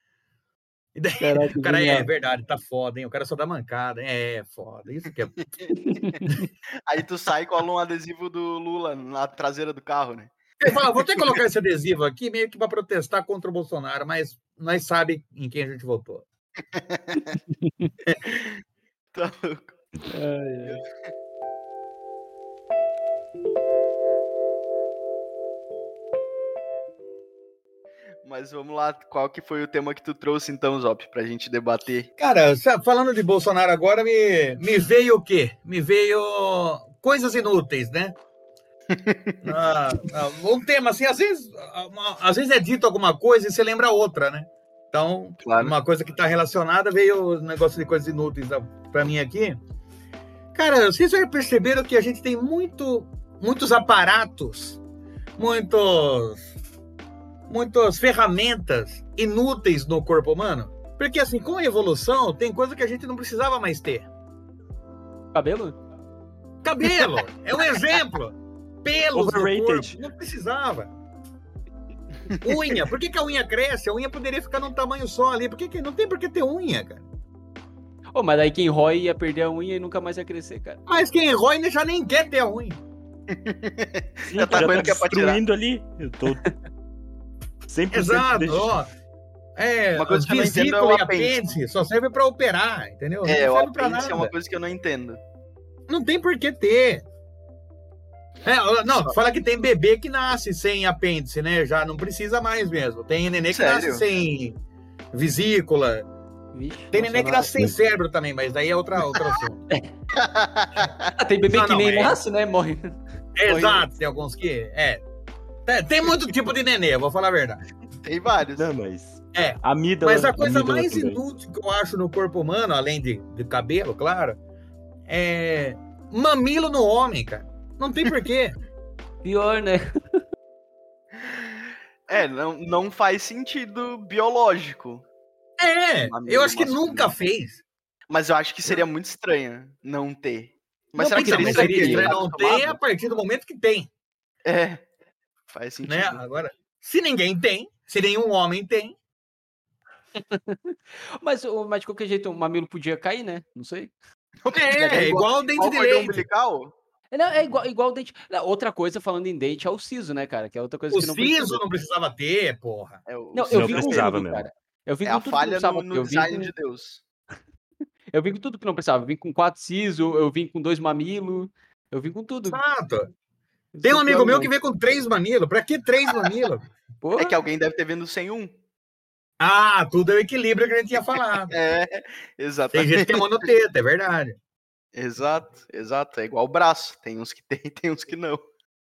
E daí, Caraca, [laughs] o cara é, genial. verdade, tá foda, hein? O cara só dá mancada, hein? É, foda. Isso que é [laughs] Aí tu sai e cola um adesivo do Lula na traseira do carro, né? Ele fala, vou ter que colocar esse adesivo aqui meio que para protestar contra o Bolsonaro, mas nós sabe em quem a gente votou. [laughs] Tá louco. Mas vamos lá, qual que foi o tema que tu trouxe então, Zop, pra gente debater? Cara, falando de Bolsonaro agora, me, me veio o quê? Me veio coisas inúteis, né? Ah, ah, um tema assim, às vezes, ah, às vezes é dito alguma coisa e você lembra outra, né? Então, Claro. uma coisa que está relacionada veio o negócio de coisas inúteis para mim aqui. Cara, vocês já perceberam que a gente tem muito, muitos aparatos, muitos, muitas ferramentas inúteis no corpo humano? Porque assim, com a evolução, tem coisa que a gente não precisava mais ter. Cabelo? Cabelo é um exemplo. Pelos Overrated. corpo, não precisava. Unha, por que, que a unha cresce? A unha poderia ficar num tamanho só ali. Por que, que não tem por que ter unha, cara? Ô, mas daí quem rói ia perder a unha e nunca mais ia crescer, cara. Mas quem rói já nem quer ter a unha. Sim, Já tá já tá que é pra tirar. destruindo ali. Eu tô 100% Exato. ó. É, Uma coisa que eu não entendo é vesícula o e apêndice só serve para operar, entendeu? É, não o serve para apêndice nada. é uma coisa que eu não entendo. Não tem por que ter. É, não, fala que tem bebê que nasce sem apêndice, né? Já não precisa mais mesmo. Tem neném que Sério? nasce sem vesícula. Vixe, Tem nossa, neném que nasce sem cérebro também, mas daí é outra, outra assunto. Ah, [laughs] tem bebê Não, que não, nem é- nasce, né? Morre. Exato, tem alguns que. É. Tem, tem muito tipo de nenê, vou falar a verdade. Tem vários. Não, mas. É. Amígdala, Mas a coisa amígdala mais também. inútil que eu acho no corpo humano, além de, de cabelo, claro, é mamilo no homem, cara. Não tem porquê. Pior, né? É, não, não faz sentido biológico. É, eu acho que masculino. nunca fez. Mas eu acho que seria muito estranho não ter. Mas Não, será que seria seria estranho não ter a partir do momento que tem, É. Faz sentido. né? Agora, se ninguém tem, se nenhum homem tem, [laughs] Mas, mas de qualquer jeito, o mamilo podia cair, né? Não sei. é, [laughs] é igual o dente Qual É, não, é igual, igual o dente. Não, outra coisa, falando em dente, é o siso, né, cara? Que é outra coisa O que não siso precisa. não precisava ter, porra. É, o, Não, eu Não vi com precisava tudo, mesmo. cara. Eu vim é com a tudo que falha não precisava. no, no eu, vim design com, de Deus. [laughs] eu vim com tudo que não precisava. Eu vim com quatro siso, eu vim com dois mamilos, eu vim com tudo. Exato. Tem um amigo meu que vem com três mamilos. Pra que três mamilos? [laughs] Porra, É que alguém deve ter vindo sem um. Ah, tudo é o equilíbrio que a gente tinha falado. [laughs] É, Tem exatamente. gente que é monoteta, é verdade. Exato, exato. É igual o braço. Tem uns que tem, [laughs] tem uns que não.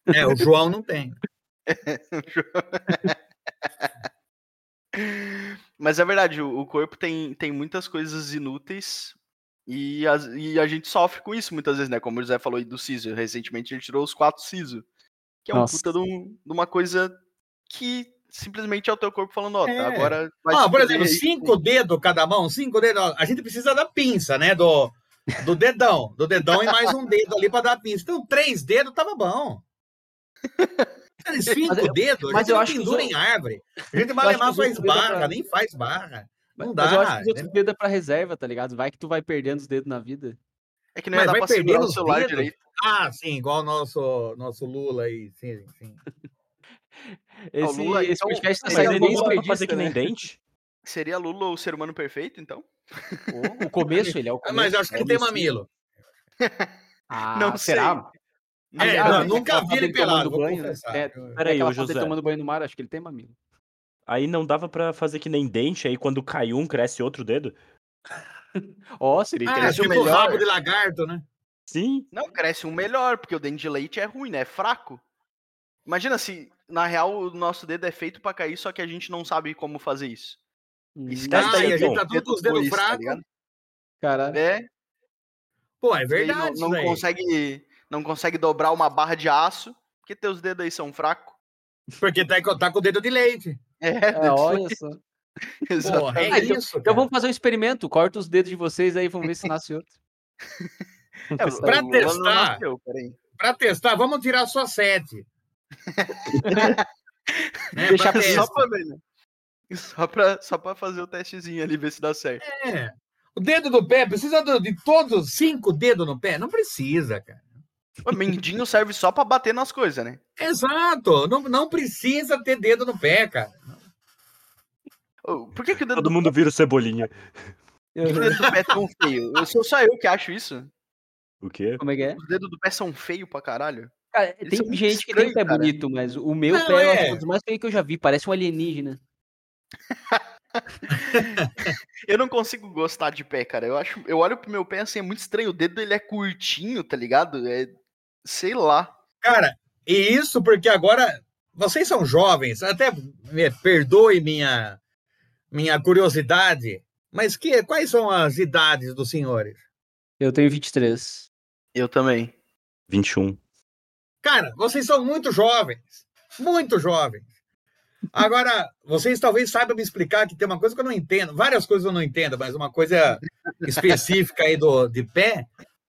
É, o João não tem. [laughs] Mas é verdade, o, corpo tem, tem muitas coisas inúteis e, as- e a gente sofre com isso muitas vezes, né? Como o José falou aí do siso. Recentemente ele tirou os quatro siso. Que é um puta de, um- de uma coisa que simplesmente é o teu corpo falando, ó, tá, É. agora vai Ah, por exemplo, aí. cinco dedos cada mão, cinco dedos. A gente precisa da pinça, né? Do, do dedão. Do dedão e mais um dedo ali pra dar a pinça. Então, três dedos tava bom. [laughs] Cinco Mas eu- dedos, mas eu não acho pendura outros- em árvore. A gente [laughs] levar faz barra, pra- nem faz barra. mas, Não mas eu acho dá. que os outros dedos é pra reserva, tá ligado? Vai que tu vai perdendo os dedos na vida. É que não Mas dar vai pra segurar o celular dedos? direito. Ah, sim, igual o nosso, nosso Lula aí. Sim, sim. Esse, Lula, esse então, podcast tá ele saindo é nem Pra fazer que nem né? dente? Seria Lula o ser humano perfeito, então? O, o começo, ele é o [laughs] começo. Mas eu acho que é ele o tem mamilo. Ah, Não será? É, Ah, não, nunca vi ele pelado, banho, né? É, Eu- Peraí, dele José. tomando banho no mar, acho que ele tem mamilo. Aí não dava pra fazer que nem dente, aí quando cai um, cresce outro dedo? [laughs] Ó, seria Ah, interessante. o tipo melhor- rabo de lagarto, né? Sim. Não, cresce um melhor, porque o dente de leite é ruim, né? É fraco. Imagina se, na real, o nosso dedo é feito pra cair, só que a gente não sabe como fazer isso. Esquece Ah, daí, a gente tá tudo com os dedos Dedo fracos. Caralho. É, Pô, é verdade. não, não consegue, não consegue dobrar uma barra de aço, porque teus dedos aí são fracos. Porque tá, com- tá com o dedo de leite. É, É, [laughs] olha só. [laughs] Porra, é Ah, então- isso. Então vamos fazer um experimento. Corta os dedos de vocês aí, vamos ver se nasce outro. [laughs] É, Pra testar. nasceu. Pra testar, vamos tirar só sete. né? Deixar pra Só testar. pra ver, né? [laughs] Só pra, só pra fazer o testezinho ali, ver se dá certo. É. O dedo do pé, precisa do- de todos os cinco dedos no pé? Não precisa, cara. O mendinho serve só pra bater nas coisas, né? Exato. Não, não precisa ter dedo no pé, cara. Por que, que o dedo Todo do mundo vira o cebolinha. Por que o dedo do pé é tão feio? Eu sou só eu que acho isso. O quê? Como é que é? Os dedos do pé são feios pra caralho. Cara, Eles tem gente que tem o pé cara. bonito, mas o meu Não, pé é. que é um dos mais feios que eu já vi. Parece um alienígena. Eu não consigo gostar de pé, cara. Eu acho, eu olho pro meu pé assim, é muito estranho. O dedo ele é curtinho, tá ligado? É, sei lá. Cara, e isso porque agora vocês são jovens, até me perdoe minha minha curiosidade, mas que quais são as idades dos senhores? Eu tenho 23. Eu também. 21. Cara, vocês são muito jovens, muito jovens. Agora, vocês talvez saibam me explicar que tem uma coisa que eu não entendo, várias coisas eu não entendo, mas uma coisa específica aí do de pé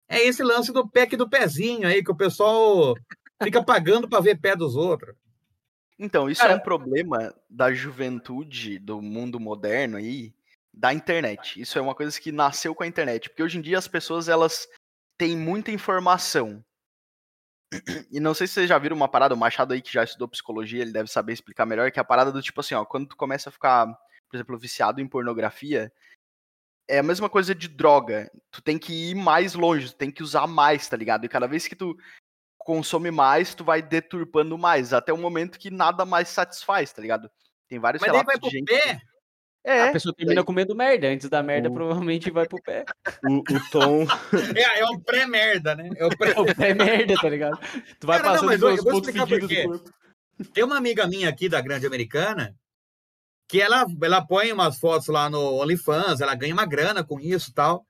é esse lance do pé que do pezinho aí que o pessoal fica pagando para ver pé dos outros. Então, isso Cara- é um problema da juventude, do mundo moderno aí, da internet. Isso é uma coisa que nasceu com a internet. Porque hoje em dia as pessoas, elas têm muita informação. [clears throat] E não sei se vocês já viram uma parada, o Machado aí que já estudou psicologia, ele deve saber explicar melhor, que é a parada do tipo assim, ó, quando tu começa a ficar, por exemplo, viciado em pornografia, é a mesma coisa de droga. Tu tem que ir mais longe, tu tem que usar mais, tá ligado? E cada vez que tu consome mais, tu vai deturpando mais, até o momento que nada mais satisfaz, tá ligado? Tem vários Mas relatos vai de gente. pé. É, a pessoa termina comendo merda. Antes da merda, O- provavelmente vai pro pé. O, o Tom. É, é um pré-merda, né? É o pré... [laughs] O pé é merda, tá ligado? Tu vai Cara, não, passando eu vou pontos explicar por fedidos do quê. corpo. Tem uma amiga minha aqui da Grande Americana que ela, ela põe umas fotos lá no OnlyFans, ela ganha uma grana com isso e tal.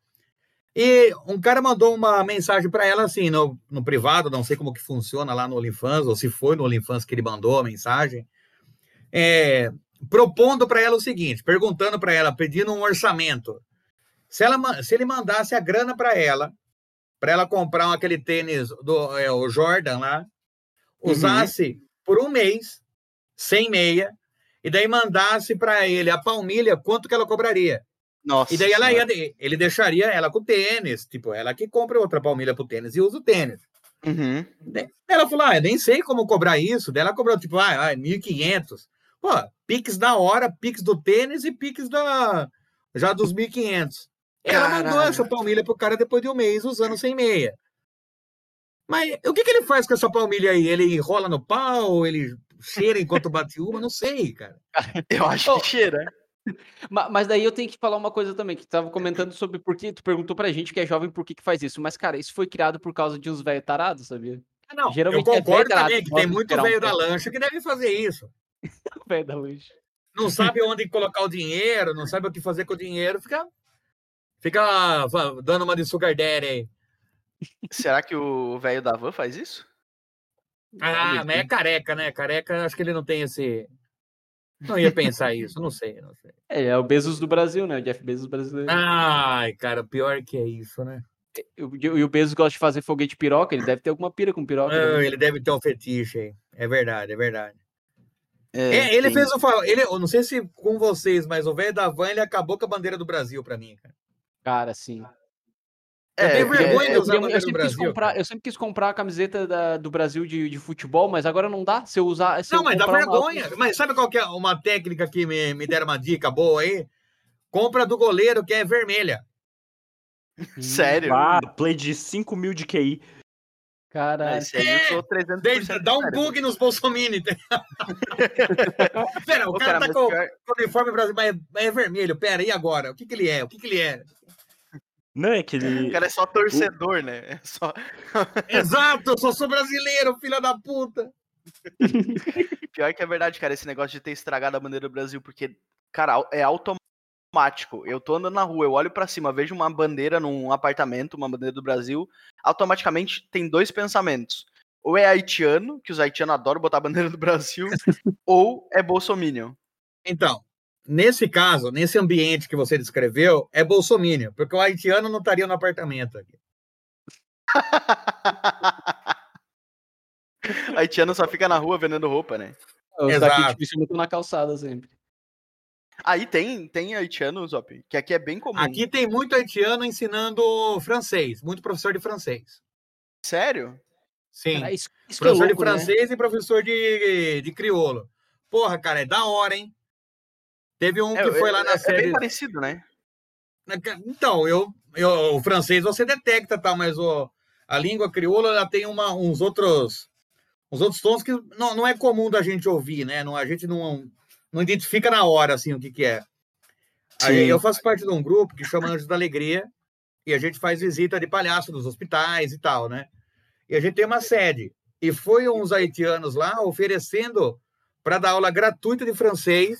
E um cara mandou uma mensagem para ela assim, no, no privado, não sei como que funciona lá no OnlyFans, ou se foi no OnlyFans que ele mandou a mensagem, é, propondo para ela o seguinte, perguntando para ela, pedindo um orçamento. Se, ela, se ele mandasse a grana para ela, para ela comprar aquele tênis do é, o Jordan lá, usasse por um mês, sem meia, e daí mandasse para ele a palmilha, quanto que ela cobraria. Nossa. E daí ela ia, ele deixaria ela com tênis, tipo, ela que compra outra palmilha pro tênis e usa o tênis. Uhum. Ela falou, ah, eu nem sei como cobrar isso. Daí ela cobrou, tipo, ah, ah, 1.500. Pô, Pix da hora, Pix do tênis e Pix da... já dos 1.500. Ela mandou essa palmilha pro cara depois de um mês usando sem meia. Mas o que, que ele faz com essa palmilha aí? Ele enrola no pau? Ele cheira enquanto bate uma? Não sei, cara. [laughs] Eu acho Oh. que cheira. Ma- Mas daí eu tenho que falar uma coisa também, que tu tava comentando sobre por que tu perguntou pra gente que é jovem por que que faz isso. Mas, cara, isso foi criado por causa de uns velhos tarados, sabia? Não, Geralmente eu é concordo velho, também que tem muito esperar um velho da lancha que deve fazer isso. [laughs] Velho da lancha. Não sabe onde colocar o dinheiro, não sabe o que fazer com o dinheiro, fica, fica dando uma de sugar daddy aí. Será que o velho da van faz isso? Ah, mas é careca, né? Careca, acho que ele não tem esse. Não ia pensar isso, não sei, não sei. É, é o Bezos do Brasil, né? O Jeff Bezos brasileiro. Ai, cara, pior que é isso, né? E o- E o Bezos gosta de fazer foguete piroca, ele deve ter alguma pira com piroca. Ah, né? ele deve ter um fetiche aí. É verdade, é verdade. É, É, ele tem- fez o favor. Ele, eu não sei se com vocês, mas o velho da van ele acabou com a bandeira do Brasil pra mim, cara. Cara, sim. Eu tenho é, vergonha é, Eu, a eu do Brasil. comprar, eu sempre quis comprar a camiseta da- do Brasil de, de futebol, mas agora não dá. Se eu usar. Se Não, eu mas dá comprar uma- vergonha. Mas sabe qual que é uma técnica que me, me deram uma dica boa aí? Compra do goleiro que é vermelha. Sério? Ah, play de 5 mil de QI. Ah, Caralho. esse aí eu sou 300%. Daí Dá um bug nos bolsominions. [laughs] Pera, o Ô, cara, tá mas com pior- com o uniforme brasileiro, mas é, é vermelho. Pera, e agora? O que, que ele é? O que, que ele é? Não, é que ele. O cara é só torcedor, né? É só... [laughs] Exato, eu só sou brasileiro, filha da puta. [laughs] Pior que é verdade, cara, esse negócio de ter estragado a bandeira do Brasil, porque, cara, é automático. Eu tô andando na rua, eu olho pra cima, vejo uma bandeira num apartamento, uma bandeira do Brasil, automaticamente tem dois pensamentos. Ou é haitiano, que os haitianos adoram botar a bandeira do Brasil, [laughs] ou é bolsominion. Então, nesse caso, nesse ambiente que você descreveu, é bolsominion, porque o haitiano não estaria no apartamento aqui. [laughs] haitiano só fica na rua vendendo roupa, né? Os Exato. daqui estão na calçada sempre. Aí tem, tem haitiano, Zop, que aqui é bem comum. Aqui tem muito haitiano ensinando francês, muito professor de francês. Sério? Sim. Cara, isso, isso que é professor louco, de né? francês e professor de, de crioulo. Porra, cara, é da hora, hein? Teve um que É, foi é- lá é- na é série. bem parecido, né? Então, eu, eu, o francês você detecta, tá? Mas o, a língua crioula ela tem uma, uns outros uns outros tons que não, não é comum da gente ouvir, né? Não, a gente não, não identifica na hora assim o que, que é. Aí, eu faço parte de um grupo que chama Anjos da Alegria e a gente faz visita de palhaço nos hospitais e tal, né? E a gente tem uma sede. E foi uns haitianos lá oferecendo para dar aula gratuita de francês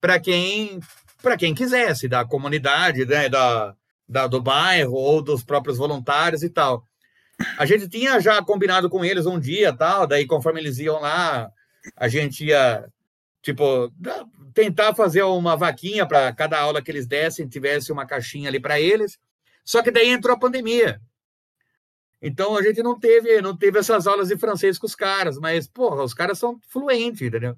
para quem para quem quisesse, da comunidade, né, da, da, do bairro ou dos próprios voluntários e tal. A gente tinha já combinado com eles um dia, tal, daí conforme eles iam lá, a gente ia tipo tentar fazer uma vaquinha para cada aula que eles dessem, tivesse uma caixinha ali para eles. Só que daí entrou a pandemia. Então a gente não teve, não teve essas aulas de francês com os caras, mas porra, os caras são fluentes, entendeu?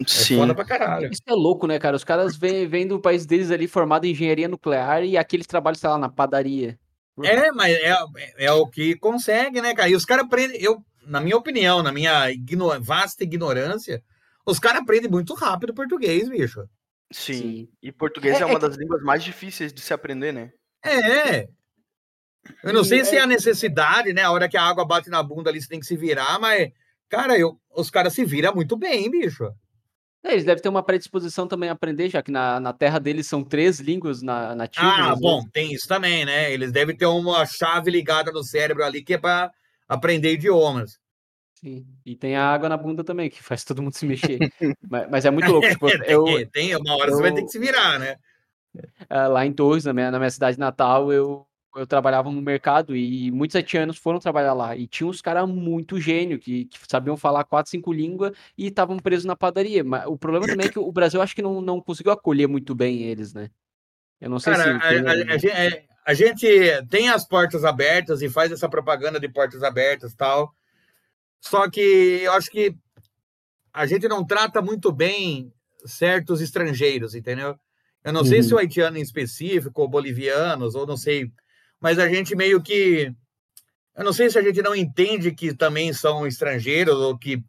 É Sim. foda pra caralho. Isso é louco, né, cara? Os caras vêm, vêm do país deles ali formado em engenharia nuclear e aqui eles trabalham, sei lá, na padaria. É, mas é, é o que consegue, né, cara? E os caras aprendem, eu, na minha opinião, na minha igno- vasta ignorância, os caras aprendem muito rápido português, bicho. Sim. Sim. E português É- é, uma é das línguas mais difíceis de se aprender, né? É. Eu não E sei se é- é a necessidade, né? A hora que a água bate na bunda ali, você tem que se virar, mas, cara, eu, os caras se viram muito bem, bicho. É, eles devem ter uma predisposição também a aprender, já que na, na terra deles são três línguas na, nativas. Ah, bom, vezes. tem isso também, né? Eles devem ter uma chave ligada no cérebro ali que é para aprender idiomas. Sim. E tem a água na bunda também, que faz todo mundo se mexer. [laughs] mas, mas é muito louco. Tipo, eu, tem, tem, uma hora você vai ter eu- que se virar, né? ah, lá em Torres, na minha, na minha cidade natal, eu, eu trabalhava no mercado e muitos haitianos foram trabalhar lá. E tinha uns caras muito gênio que, que sabiam falar quatro, cinco línguas e estavam presos na padaria. Mas o problema também é que o Brasil acho que não, não conseguiu acolher muito bem eles, né? Eu não sei Cara, se. a, tem- a- a é, a gente tem as portas abertas e faz essa propaganda de portas abertas e tal. Só que eu acho que a gente não trata muito bem certos estrangeiros, entendeu? Eu não sei Uhum. se o haitiano em específico, ou bolivianos, ou não sei, mas a gente meio que. Eu não sei se a gente não entende que também são estrangeiros, ou que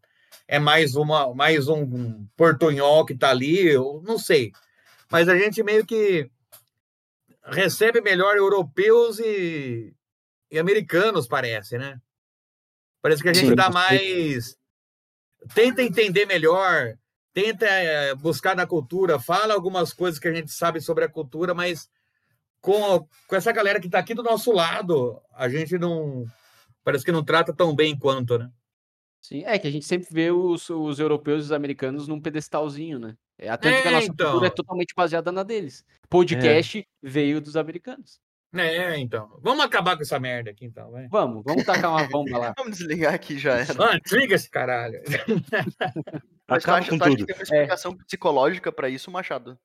é mais, uma, mais um portunhol que está ali, eu não sei. Mas a gente meio que recebe melhor europeus e, e americanos, parece, né? Parece que a gente dá com mais. Tenta entender melhor, tenta eh, buscar na cultura, fala algumas coisas que a gente sabe sobre a cultura, mas com, com essa galera que está aqui do nosso lado, a gente não. Parece que não trata tão bem quanto, né? Sim, é que a gente sempre vê os, os europeus e os americanos num pedestalzinho, né? É, tanto que a É, nossa então. cultura é totalmente baseada na deles. Podcast veio dos americanos. É, então. Vamos acabar com essa merda aqui, então, vai. Vamos, vamos tacar uma bomba lá. [laughs] Vamos desligar aqui já era. Ah, desliga esse caralho. [laughs] Mas tu Acaba acha, com tu acha que tudo. tem uma explicação psicológica pra isso, Machado?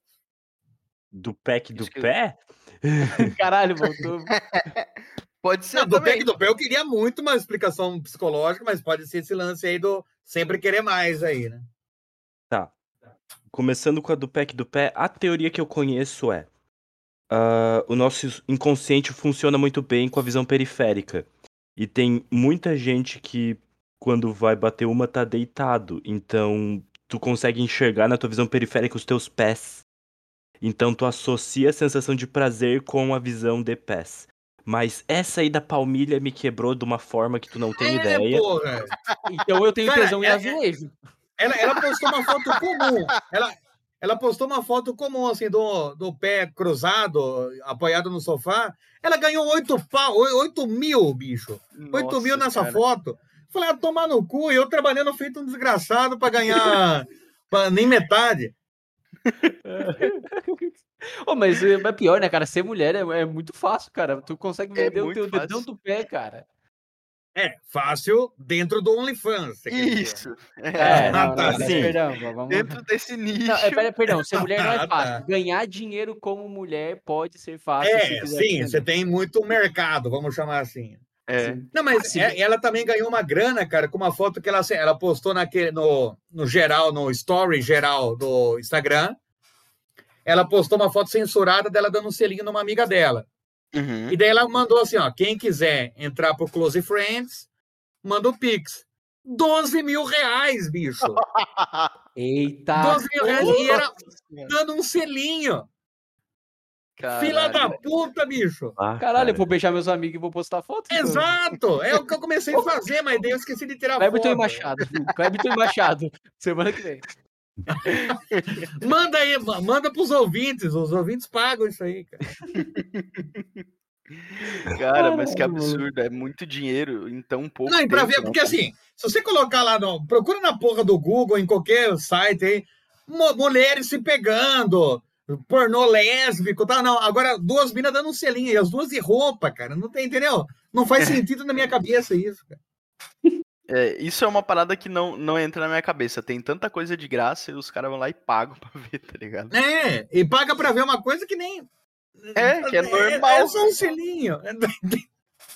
Do pack do que- pé? [laughs] Caralho, voltou. Pode ser Não, do. PEC do pé eu queria muito uma explicação psicológica, mas pode ser esse lance aí do sempre querer mais aí, né? Tá. Começando com a do pack do pé, a teoria que eu conheço é. Ah, o nosso inconsciente funciona muito bem com a visão periférica. E tem muita gente que, quando vai bater uma, tá deitado. Então, tu consegue enxergar na tua visão periférica os teus pés. Então, tu associa a sensação de prazer com a visão de pés. Mas essa aí da palmilha me quebrou de uma forma que tu não tem É, ideia. porra. Então eu tenho Cara, tesão em é- azulejo. Ela, ela postou uma foto comum. Ela, ela postou uma foto comum, assim, do, do pé cruzado, apoiado no sofá. Ela ganhou 8 pau, 8 mil, bicho. 8 mil nessa cara. foto. Falei, ah, tomar no cu, e eu trabalhando feito um desgraçado pra ganhar [laughs] pra nem metade. [laughs] Ô, mas é é pior, né, cara? Ser mulher é, é muito fácil, cara. Tu consegue É vender o muito teu dedão do pé, cara. É, fácil dentro do OnlyFans. Isso. É, É, não, não, tá, não, perdão, vamos. Dentro desse nicho. Não, é, pera- perdão, ser mulher não [laughs] Ah, é tá. fácil. Ganhar dinheiro como mulher pode ser fácil. É, sim, você tem muito mercado, vamos chamar assim. É. Não, mas se é- ela também ganhou uma grana, cara, com uma foto que ela, ela postou naquele, no, no geral, no story geral do Instagram. Ela postou uma foto censurada dela dando um selinho numa amiga dela. Uhum. E daí ela mandou assim, ó, quem quiser entrar pro Close Friends, manda o Pix. 12 mil reais, bicho. [laughs] Eita! 12 mil reais e era dando um selinho. Fila da Caralho. puta, bicho. Ah, Caralho, eu cara. vou beijar meus amigos e vou postar foto. Exato! É o que eu comecei a fazer, mas daí eu esqueci de tirar Cleberton foto. Machado. Cleberton e Machado. [laughs] Semana que vem. [laughs] Manda aí, ma- manda pros ouvintes. Os ouvintes pagam isso aí, cara. Cara, mas que absurdo. É muito dinheiro em tão pouco Não, e pra tempo, ver, porque cara? assim, se você colocar lá, no, procura na porra do Google, em qualquer site aí, mo- mulheres se pegando, pornô lésbico, tá? Não, agora duas minas dando um selinho, e as duas de roupa, cara, não tem, entendeu? Não faz [laughs] sentido na minha cabeça isso, cara. É, isso é uma parada que não, não entra na minha cabeça. Tem tanta coisa de graça e os caras vão lá e pagam [laughs] pra ver, tá ligado? É, e paga pra ver uma coisa que nem... É, que é normal. É, só um selinho.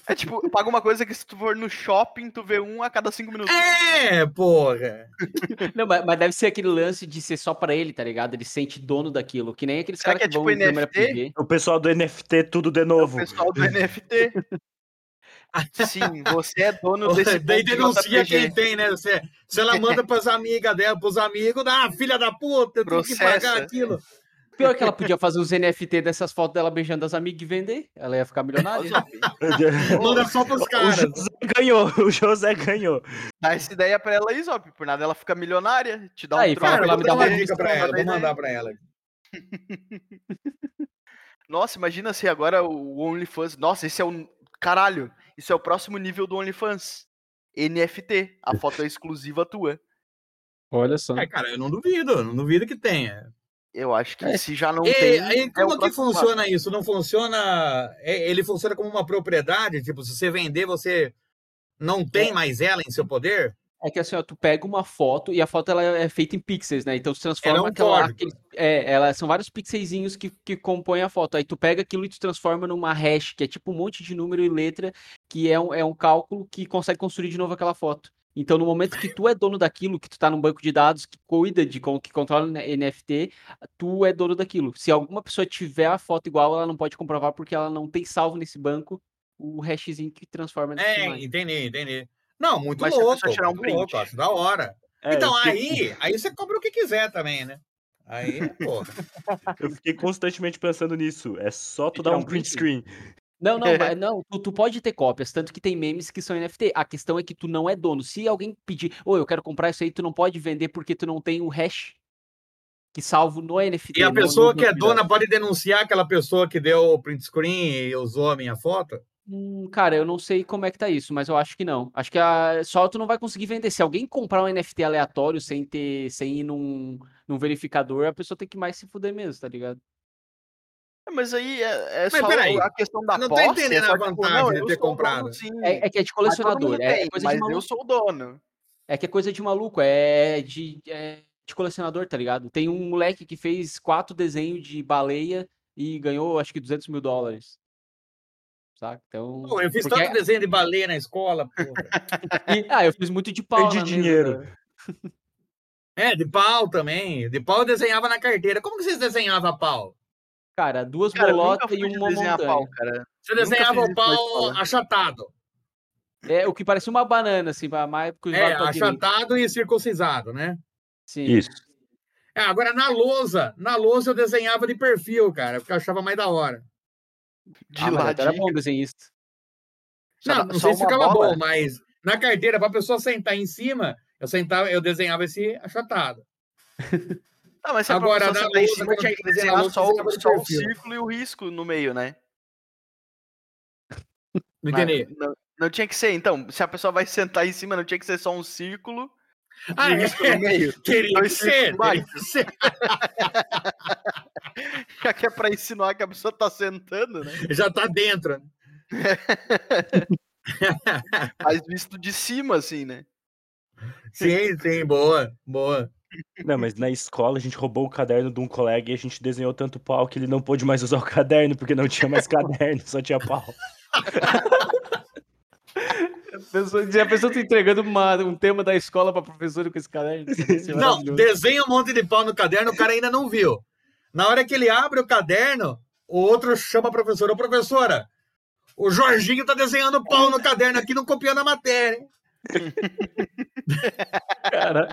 É tipo, paga uma coisa que se tu for no shopping, tu vê um a cada cinco minutos. É, porra. [laughs] Não, mas, mas deve ser aquele lance de ser só pra ele, tá ligado? Ele sente dono daquilo. Que nem aqueles caras que que, é vão tipo NFT? PG. O pessoal do NFT, tudo de O novo. pessoal do NFT. [laughs] Sim, você é dono [laughs] desse Daí denuncia quem tem, né? Se, se ela manda pras amigas dela, pros amigos, ah, filha da puta, eu tenho que Processa. pagar aquilo. Pior que ela podia fazer os NFT dessas fotos dela beijando as amigas e vender. Ela ia ficar milionária. [laughs] Manda só pros O caras. José ganhou, o José ganhou. Dá essa ideia pra ela aí, Zop. Por nada ela fica milionária. Te dá um Aí, troco. fala Cara, ela vou me dar uma dica pra ela, vou mandar pra ela. [laughs] Nossa, imagina se agora o OnlyFans. Nossa, esse é o. Caralho, isso é o próximo nível do OnlyFans. NFT. A foto é exclusiva tua. Olha só. É, cara, eu não duvido, eu não duvido que tenha. Eu acho que É. se já não E tem. aí, é como o que próximo passo. funciona isso? Não funciona. é, Ele funciona como uma propriedade? Tipo, se você vender, você não tem mais ela em seu poder? É que assim, ó, tu pega uma foto e a foto ela é feita em pixels, né? Então se transforma Ela é um aquela, aquele- é, ela são vários pixelzinhos que, que compõem a foto. Aí tu pega aquilo e tu transforma numa hash, que é tipo um monte de número e letra, que é um, é um cálculo que consegue construir de novo aquela foto. Então, no momento que tu é dono daquilo, que tu tá num banco de dados que cuida de, que controla NFT, tu é dono daquilo. Se alguma pessoa tiver a foto igual, ela não pode comprovar porque ela não tem salvo nesse banco o hashzinho que transforma É, imagem. entendi, entendi. Não, muito Mas louco. pessoa tirar um print? louco, acho da hora. É, então, fiquei- aí, aí você cobra o que quiser também, né? Aí, porra. [laughs] Eu fiquei constantemente pensando nisso. É só tu E dar tirar um print screen. Não, não, [laughs] mas não, tu, tu pode ter cópias, tanto que tem memes que são NFT. A questão é que tu não é dono. Se alguém pedir, ô, eu quero comprar isso aí, tu não pode vender porque tu não tem o hash que salvo no NFT. E a no- no pessoa que é dona pode denunciar aquela pessoa que deu o print screen e usou a minha foto? Hum, cara, eu não sei como é que tá isso, mas eu acho que não. Acho que a... só tu não vai conseguir vender. Se alguém comprar um NFT aleatório sem ter, sem ir num, num verificador, a pessoa tem que mais se fuder mesmo, tá ligado? É, Mas aí é, é Mas só peraí, a questão da não tô posse. entendendo é a vantagem não, de eu ter dono, comprado. É, é que é de colecionador, mundo é, tem, coisa mas de eu sou o dono. É que é coisa de maluco, é de, é de colecionador, tá ligado? Tem um moleque que fez quatro desenhos de baleia e ganhou, acho que 200 mil dólares. Saca? Então. Pô, eu fiz porque tanto desenho de baleia na escola, porra. e- ah, eu fiz muito de pau de na mesa dinheiro. da- É, de pau também. De pau eu desenhava na carteira. Como que vocês desenhavam pau? Cara, duas Cara, bolotas e uma montanha. pau, cara. Você desenhava o pau achatado. É, o que parecia uma banana, assim, pra mais É, achatado e circuncisado, né? Sim. Isso. É, agora na lousa, na lousa eu desenhava de perfil, cara, porque eu achava mais da hora. De Ah, mas era bom desenhista. Só- Não, não sei se ficava bola? bom, mas na carteira, pra pessoa sentar em cima, eu sentava, eu desenhava esse achatado. Tá, mas se a Agora, pessoa na sentar em lousa, cima, tinha que desenhar lousa, só, desenhava o, só o círculo e o risco no meio, né? Não entendi. Não, não tinha que ser, então, se a pessoa vai [laughs] sentar em cima, não tinha que ser só um círculo Ah, é, meio. [laughs] teria que dois ser, que [laughs] ser. Já que é pra insinuar que a pessoa tá sentando, né? Já tá dentro. [laughs] Mas visto de cima, assim, né? Sim, sim, boa, boa. Não, mas na escola a gente roubou o caderno de um colega e a gente desenhou tanto pau que ele não pôde mais usar o caderno, porque não tinha mais caderno, só tinha pau. A pessoa, a pessoa tá entregando uma- um tema da escola pra professora com esse caderno. É [laughs] Não, desenha um monte de pau no caderno, o cara ainda não viu. Na hora que ele abre o caderno, o outro chama a professora. Ô, professora, o Jorginho tá desenhando pau no caderno aqui, não copiando a matéria. hein?" [laughs] Cara,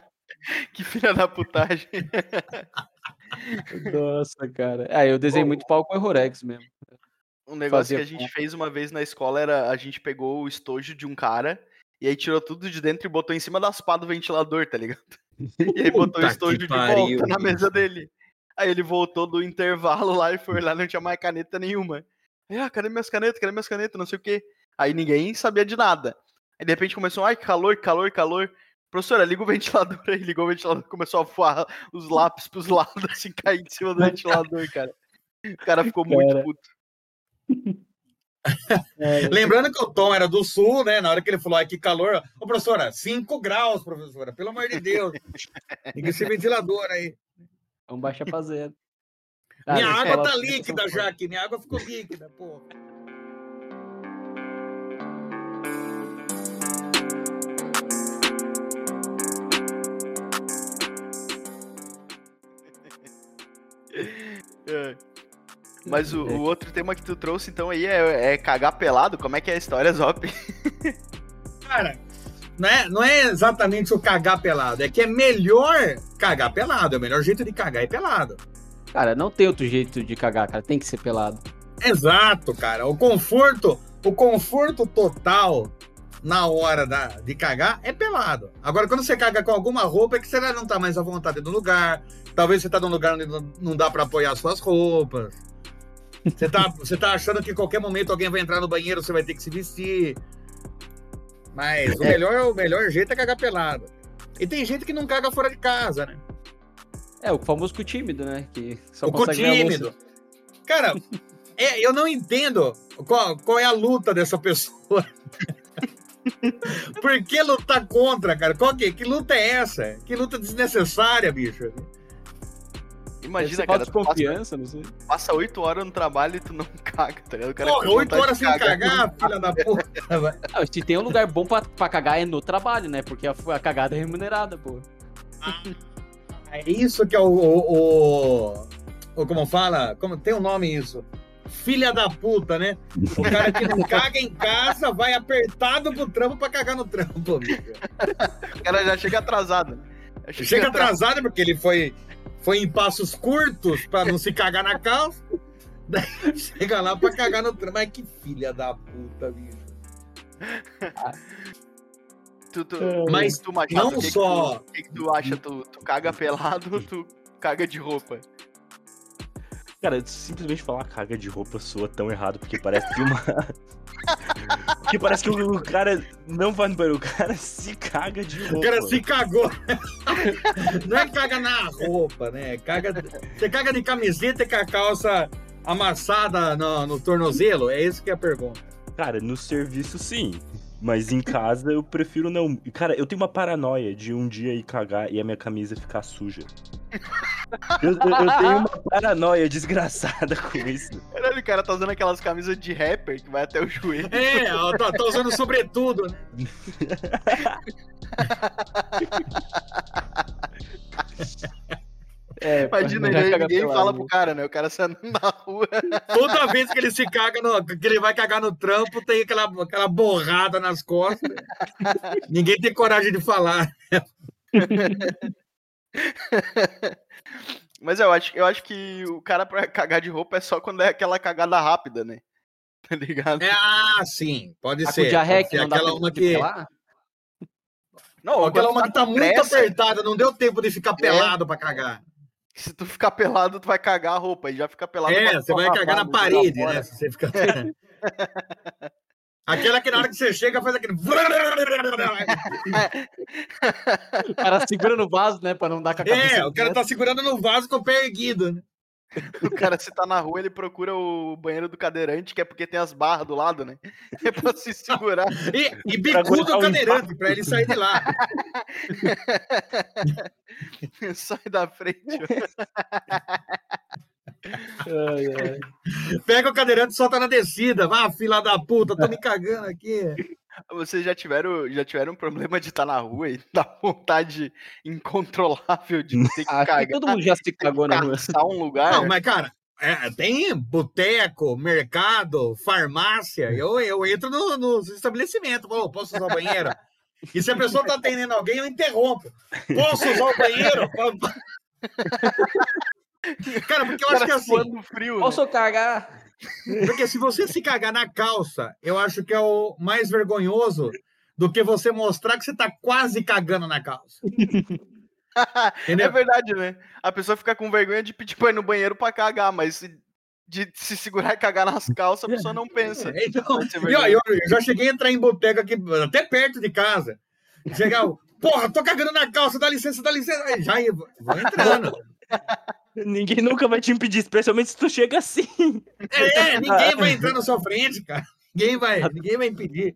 Que filha da putagem. [laughs] Nossa, cara. É, eu desenhei muito pau com o Errorex mesmo. Um negócio que a gente fez uma vez na escola era a gente pegou o estojo de um cara e aí tirou tudo de dentro e botou em cima das pás do ventilador, tá ligado? E aí botou o estojo de pariu, volta na mesa dele. Aí ele voltou do intervalo lá e foi lá, não tinha mais caneta nenhuma. Aí, ah, cadê minhas canetas? Cadê minhas canetas? Não sei o quê. Aí ninguém sabia de nada. Aí de repente começou, ai, calor, calor, calor. Professora, liga o ventilador aí. Ligou o ventilador, começou a voar os lápis pros lados, assim, cair em cima do [laughs] ventilador, cara. O cara ficou muito Cara. puto. [laughs] É, Lembrando que o Tom era do sul, né? Na hora que ele falou, ai, que calor. Ô, professora, 5 graus, professora, pelo amor de Deus. Liga esse ventilador aí. vamos baixar pra zero. Minha Cara, a água tá líquida já aqui. Minha água ficou líquida, pô. Mas o, o outro tema que tu trouxe, então, aí é, é cagar pelado? Como é que é a história, Zop? [laughs] Cara, não é, não é exatamente o cagar pelado. É que é melhor cagar pelado. É o melhor jeito de cagar é pelado. Cara, não tem outro jeito de cagar, cara. Tem que ser pelado. Exato, cara. O conforto, o conforto total na hora da, de cagar é pelado. Agora, quando você caga com alguma roupa, é que você não tá mais à vontade do lugar. Talvez você tá num lugar onde não- não dá pra apoiar suas roupas. Você tá, você tá achando que em qualquer momento alguém vai entrar no banheiro, você vai ter que se vestir. Mas o melhor, o melhor jeito é cagar pelado. E tem gente que não caga fora de casa, né? É, o famoso cu tímido, né? Que só o cu tímido. Cara, é, eu não entendo qual, qual é a luta dessa pessoa. [laughs] Por que lutar contra, cara? Qual que, que luta é essa? Que luta desnecessária, bicho. Imagina, cara, tu passa, confiança, não sei. passa oito horas no trabalho e tu não [laughs] caga, tá ligado? O cara Porra, com oito vontade horas sem cagar, filha da puta. [laughs] vai. Ah, se tem um lugar bom pra, pra cagar é no trabalho, né? Porque a, a cagada é remunerada, pô. É isso que é o, o, o- o- Como fala? Como, tem um nome isso. Filha da puta, né? O cara que não caga em casa vai apertado pro trampo pra cagar no trampo, bicho. [laughs] O cara já chega atrasado. Chega atrasado porque ele foi, foi em passos curtos pra não se cagar na calça. Daí chega lá pra cagar no trampo. Mas que filha da puta, bicho. Tu, tu, Mas tu, Machado, não o que só- tu- O que, que tu acha? Tu, tu caga pelado ou tu caga de roupa? Cara, simplesmente falar caga de roupa soa tão errado, porque parece que uma. [laughs] porque parece que o, o cara não vai no banheiro, o cara se caga de roupa. O cara se cagou. Não é caga na roupa, né? Caga, você caga de camiseta com a calça amassada no, no tornozelo? É isso que é a pergunta. Cara, no serviço sim. Mas em casa eu prefiro não. Cara, eu tenho uma paranoia de um dia ir cagar e a minha camisa ficar suja. Eu, eu- eu tenho uma paranoia desgraçada com isso. Caralho, o cara tá usando aquelas camisas de rapper que vai até o joelho. É, ó, tá, tá usando sobretudo, né? [laughs] É, [laughs] Imagina, [laughs] pra- ninguém, fala né? pro cara, né? O cara saindo [laughs] na rua. Toda vez que ele se caga, no, que ele vai cagar no trampo, tem aquela, aquela borrada nas costas. Ninguém tem coragem de falar. Mas eu acho, eu acho que o cara pra cagar de roupa é só quando é aquela cagada rápida, né? Tá ligado? É, ah, sim, pode Tá com ser. diarreia Pode que ser não dá aquela uma que, pelar? Não, aquela uma tá que tá com muito pressa, apertada, não deu tempo de ficar pelado pra cagar. Se tu ficar pelado, tu vai cagar a roupa e já fica pelado. É, você vai cagar na parede, né? Se você ficar. [laughs] Aquela que na hora que você chega faz aquele. [laughs] O cara segura no vaso, né? Pra não dar com a cabeça. É, o cara tá segurando no vaso com o pé erguido, né? [laughs] O cara, se tá na rua, ele procura o banheiro do cadeirante, que é porque tem as barras do lado, né? [laughs] É pra se segurar. E, e o o cadeirante, pra ele sair de lá. [laughs] Sai da frente. Ai, ai. Pega o cadeirante e solta na descida. Vá, fila da puta, tô me cagando aqui. Vocês já tiveram, já tiveram um problema de estar na rua e [laughs] dar vontade incontrolável de ter que cagar? todo mundo já se [laughs] cagou na rua. um lugar? Não, mas, cara, é, tem boteco, mercado, farmácia. Eu, eu entro no, nos estabelecimentos. Ô, posso usar o banheiro? E se a pessoa tá atendendo alguém, eu interrompo. Posso usar o banheiro? [laughs] Cara, porque eu acho que assim, suando frio, né? Posso cagar? Porque se você se cagar na calça, eu acho que é o mais vergonhoso do que você mostrar que você tá quase cagando na calça. [laughs] É verdade, né? A pessoa fica com vergonha de pedir pra ir no banheiro pra cagar, mas se- de se segurar e cagar nas calças, a pessoa não pensa. [laughs] Então, eu, eu já cheguei a entrar em boteca aqui, até perto de casa. Chegar, porra, tô cagando na calça, dá licença, dá licença. Aí Já ia, vou entrando. Ninguém nunca vai te impedir, especialmente se tu chega assim. É, ninguém vai entrar na sua frente, cara. Ninguém vai, ninguém vai impedir.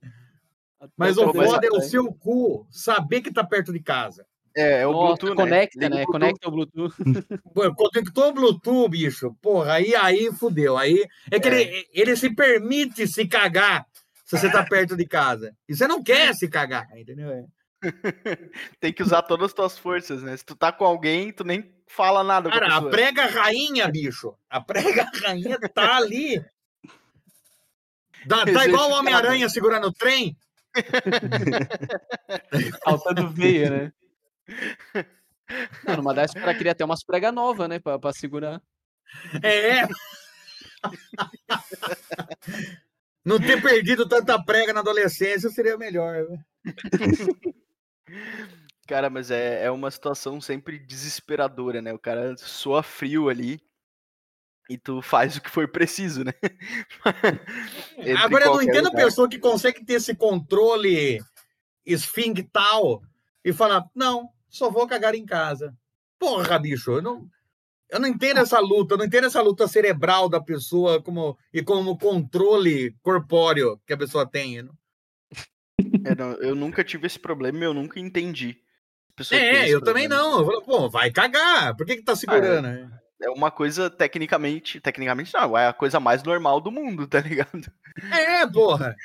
Mas o foda é o seu cu saber que tá perto de casa. É, é o Nossa, Bluetooth, conecta, né? Bluetooth. Conecta o Bluetooth. Pô, Conectou o Bluetooth, bicho. Porra, aí, aí fudeu. Aí é que Ele, ele se permite se cagar se você tá perto de casa. E você não quer se cagar, entendeu? Tem que usar todas as tuas forças, né? Se tu tá com alguém, tu nem fala nada com a Cara, a pessoa. prega rainha, bicho. A prega rainha tá ali. Dá- tá igual o. Homem-Aranha segurando o trem. [laughs] Faltando veia, né? Não, numa dessas o cara queria ter umas pregas novas, né? Pra, pra segurar. É. Não ter perdido tanta prega na adolescência seria melhor. [laughs] Cara, mas é, é uma situação sempre desesperadora, né? O cara soa frio ali e tu faz o que for preciso, né? [laughs] Entre Agora eu não entendo a lugar. pessoa que consegue ter esse controle esfinctal e falar, não, só vou cagar em casa. Porra, bicho, eu não, eu não entendo essa luta, eu não entendo essa luta cerebral da pessoa como, e como controle corpóreo que a pessoa tem. né? É, não, eu nunca tive esse problema eu nunca entendi. É, eu também problema. não. Eu falo, pô, vai cagar. Por que, que tá segurando? É uma coisa, tecnicamente, tecnicamente não, é a coisa mais normal do mundo, tá ligado? É, porra.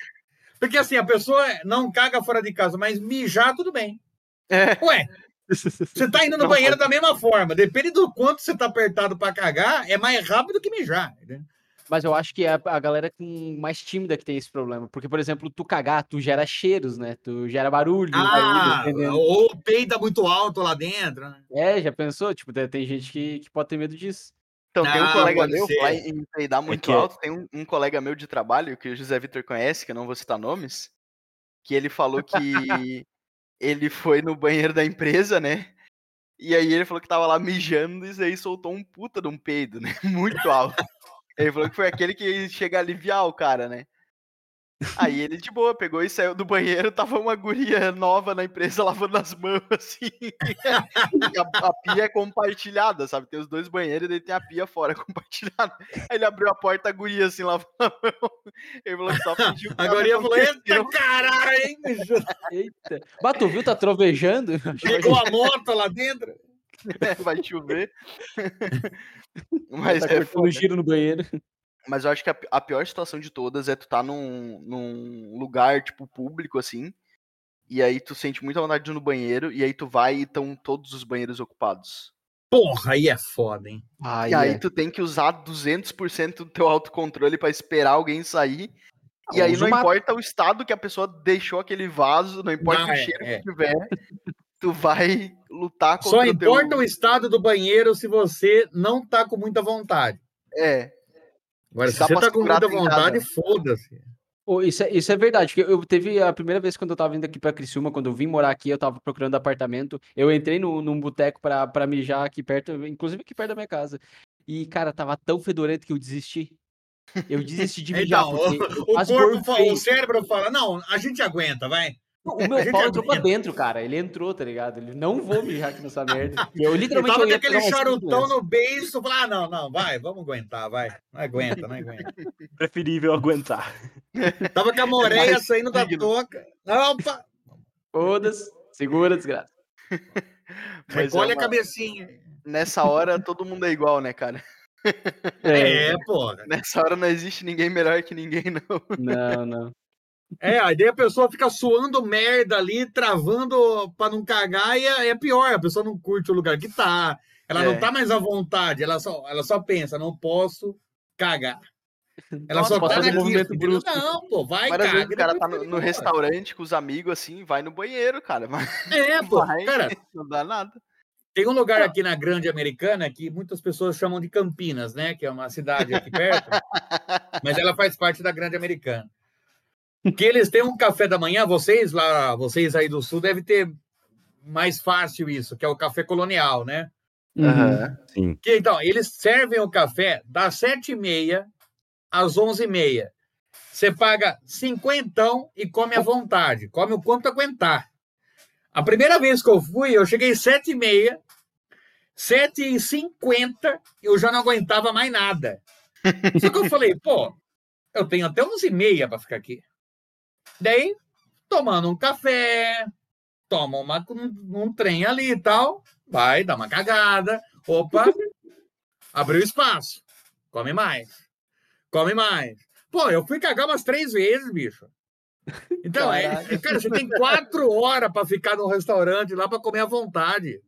Porque assim, a pessoa não caga fora de casa, mas mijar, tudo bem. É. Ué, você tá indo no Não, banheiro da mesma forma. Depende do quanto você tá apertado pra cagar, é mais rápido que mijar. entendeu? Mas eu acho que é a, galera com mais tímida que tem esse problema. Porque, por exemplo, tu cagar, tu gera cheiros, né? Tu gera barulho. Ah, barulho, entendeu? ou peida muito alto lá dentro. né? É, já pensou? Tipo, tem gente que, que pode ter medo disso. Então, tem um Não, colega meu, falar em peidar muito que- alto, tem um, um colega meu de trabalho, que o José Vitor conhece, que eu não vou citar nomes, que ele falou que [laughs] ele foi no banheiro da empresa, né? E aí ele falou que tava lá mijando e aí soltou um puta de um peido, né? [laughs] Muito alto. Ele falou que foi aquele que chega a aliviar o cara, né? Aí ele de boa pegou e saiu do banheiro, [laughs] tava uma guria nova na empresa lavando as mãos, [laughs] assim. A, a pia é compartilhada, sabe? Tem os dois banheiros e daí tem a pia fora [laughs] compartilhada. Aí ele abriu a porta, a guria assim, lavando a mão. Ele falou que só pediu pra Agora ia não falar, acontecer, eita caralho, hein? Eita. Bah, tu viu? Tá trovejando? Chegou a moto lá dentro. [laughs] vai chover. [laughs] Mas, tá é foda. giro no banheiro. [laughs] Mas eu acho que a, a pior situação de todas é tu tá num, num lugar, tipo, público, assim, e aí tu sente muita vontade de ir no banheiro, e aí tu vai e estão todos os banheiros ocupados. Porra, aí é foda, hein? Ai, e aí é. tu tem que usar 200% do teu autocontrole pra esperar alguém sair. E Ah, aí não uma- importa o estado que a pessoa deixou aquele vaso, não importa Não, o é, cheiro é. que tiver, tu vai lutar contra Só o teu... importa o estado do banheiro se você não tá com muita vontade. É, Agora, Se você tá com muita vontade, foda-se. Ô, isso, é, isso é verdade, porque eu teve a primeira vez quando eu tava vindo aqui pra Criciúma, quando eu vim morar aqui, eu tava procurando apartamento, eu entrei no, num boteco pra, pra mijar aqui perto, inclusive aqui perto da minha casa, e, cara, tava tão fedorento que eu desisti. Eu desisti de [laughs] mijar, Então, o, faz corpo fala, o cérebro fala, não, a gente aguenta, vai. O [laughs] a meu pau entrou pra dentro, cara, ele entrou, tá ligado? Ele, não vou mijar aqui nessa merda. Eu Eu literalmente tava eu com ia aquele charutão no beijo, falar, ah, não, não, vai, vamos aguentar, vai. Não aguenta, não aguenta. [laughs] Preferível aguentar. [laughs] Tava com a moreia saindo da toca. Opa, Foda-se, segura, desgraça. mas é recolhe a uma- cabecinha. nessa hora todo mundo é igual, né, cara? É, porra. Nessa hora não existe ninguém melhor que ninguém, não. Não, não. É, aí a pessoa fica suando merda ali, travando pra não cagar, e é, é pior, a pessoa não curte o lugar que tá. Ela É. não tá mais à vontade, ela só, ela só pensa, não posso cagar. Ela Nossa, só tá naquilo, movimento brusco. Não, pô, vai, Várias caga. o cara tá no, no restaurante com os amigos, assim, vai no banheiro, cara. É, [laughs] pô, vai, cara, [laughs] não dá nada. Tem um lugar aqui na Grande Americana que muitas pessoas chamam de Campinas, né? Que é uma cidade aqui perto, [laughs] mas ela faz parte da Grande Americana. Que eles têm um café da manhã, vocês lá, vocês aí do sul devem ter mais fácil isso, que é o café colonial, né? Aham. Sim. Que então, eles servem o café das sete e meia às onze e meia. Você paga cinquentão e come à vontade, come o quanto aguentar. A primeira vez que eu fui, eu cheguei sete e meia, sete e cinquenta, eu já não aguentava mais nada. Só que eu falei, pô, eu tenho até onze e meia para ficar aqui. Daí, tomando um café, toma uma, um, um trem ali e tal, vai, dá uma cagada, opa, [laughs] abriu espaço, come mais, come mais. Pô, eu fui cagar umas três vezes, bicho. Então, é, cara, você tem quatro horas para ficar no restaurante lá para comer à vontade.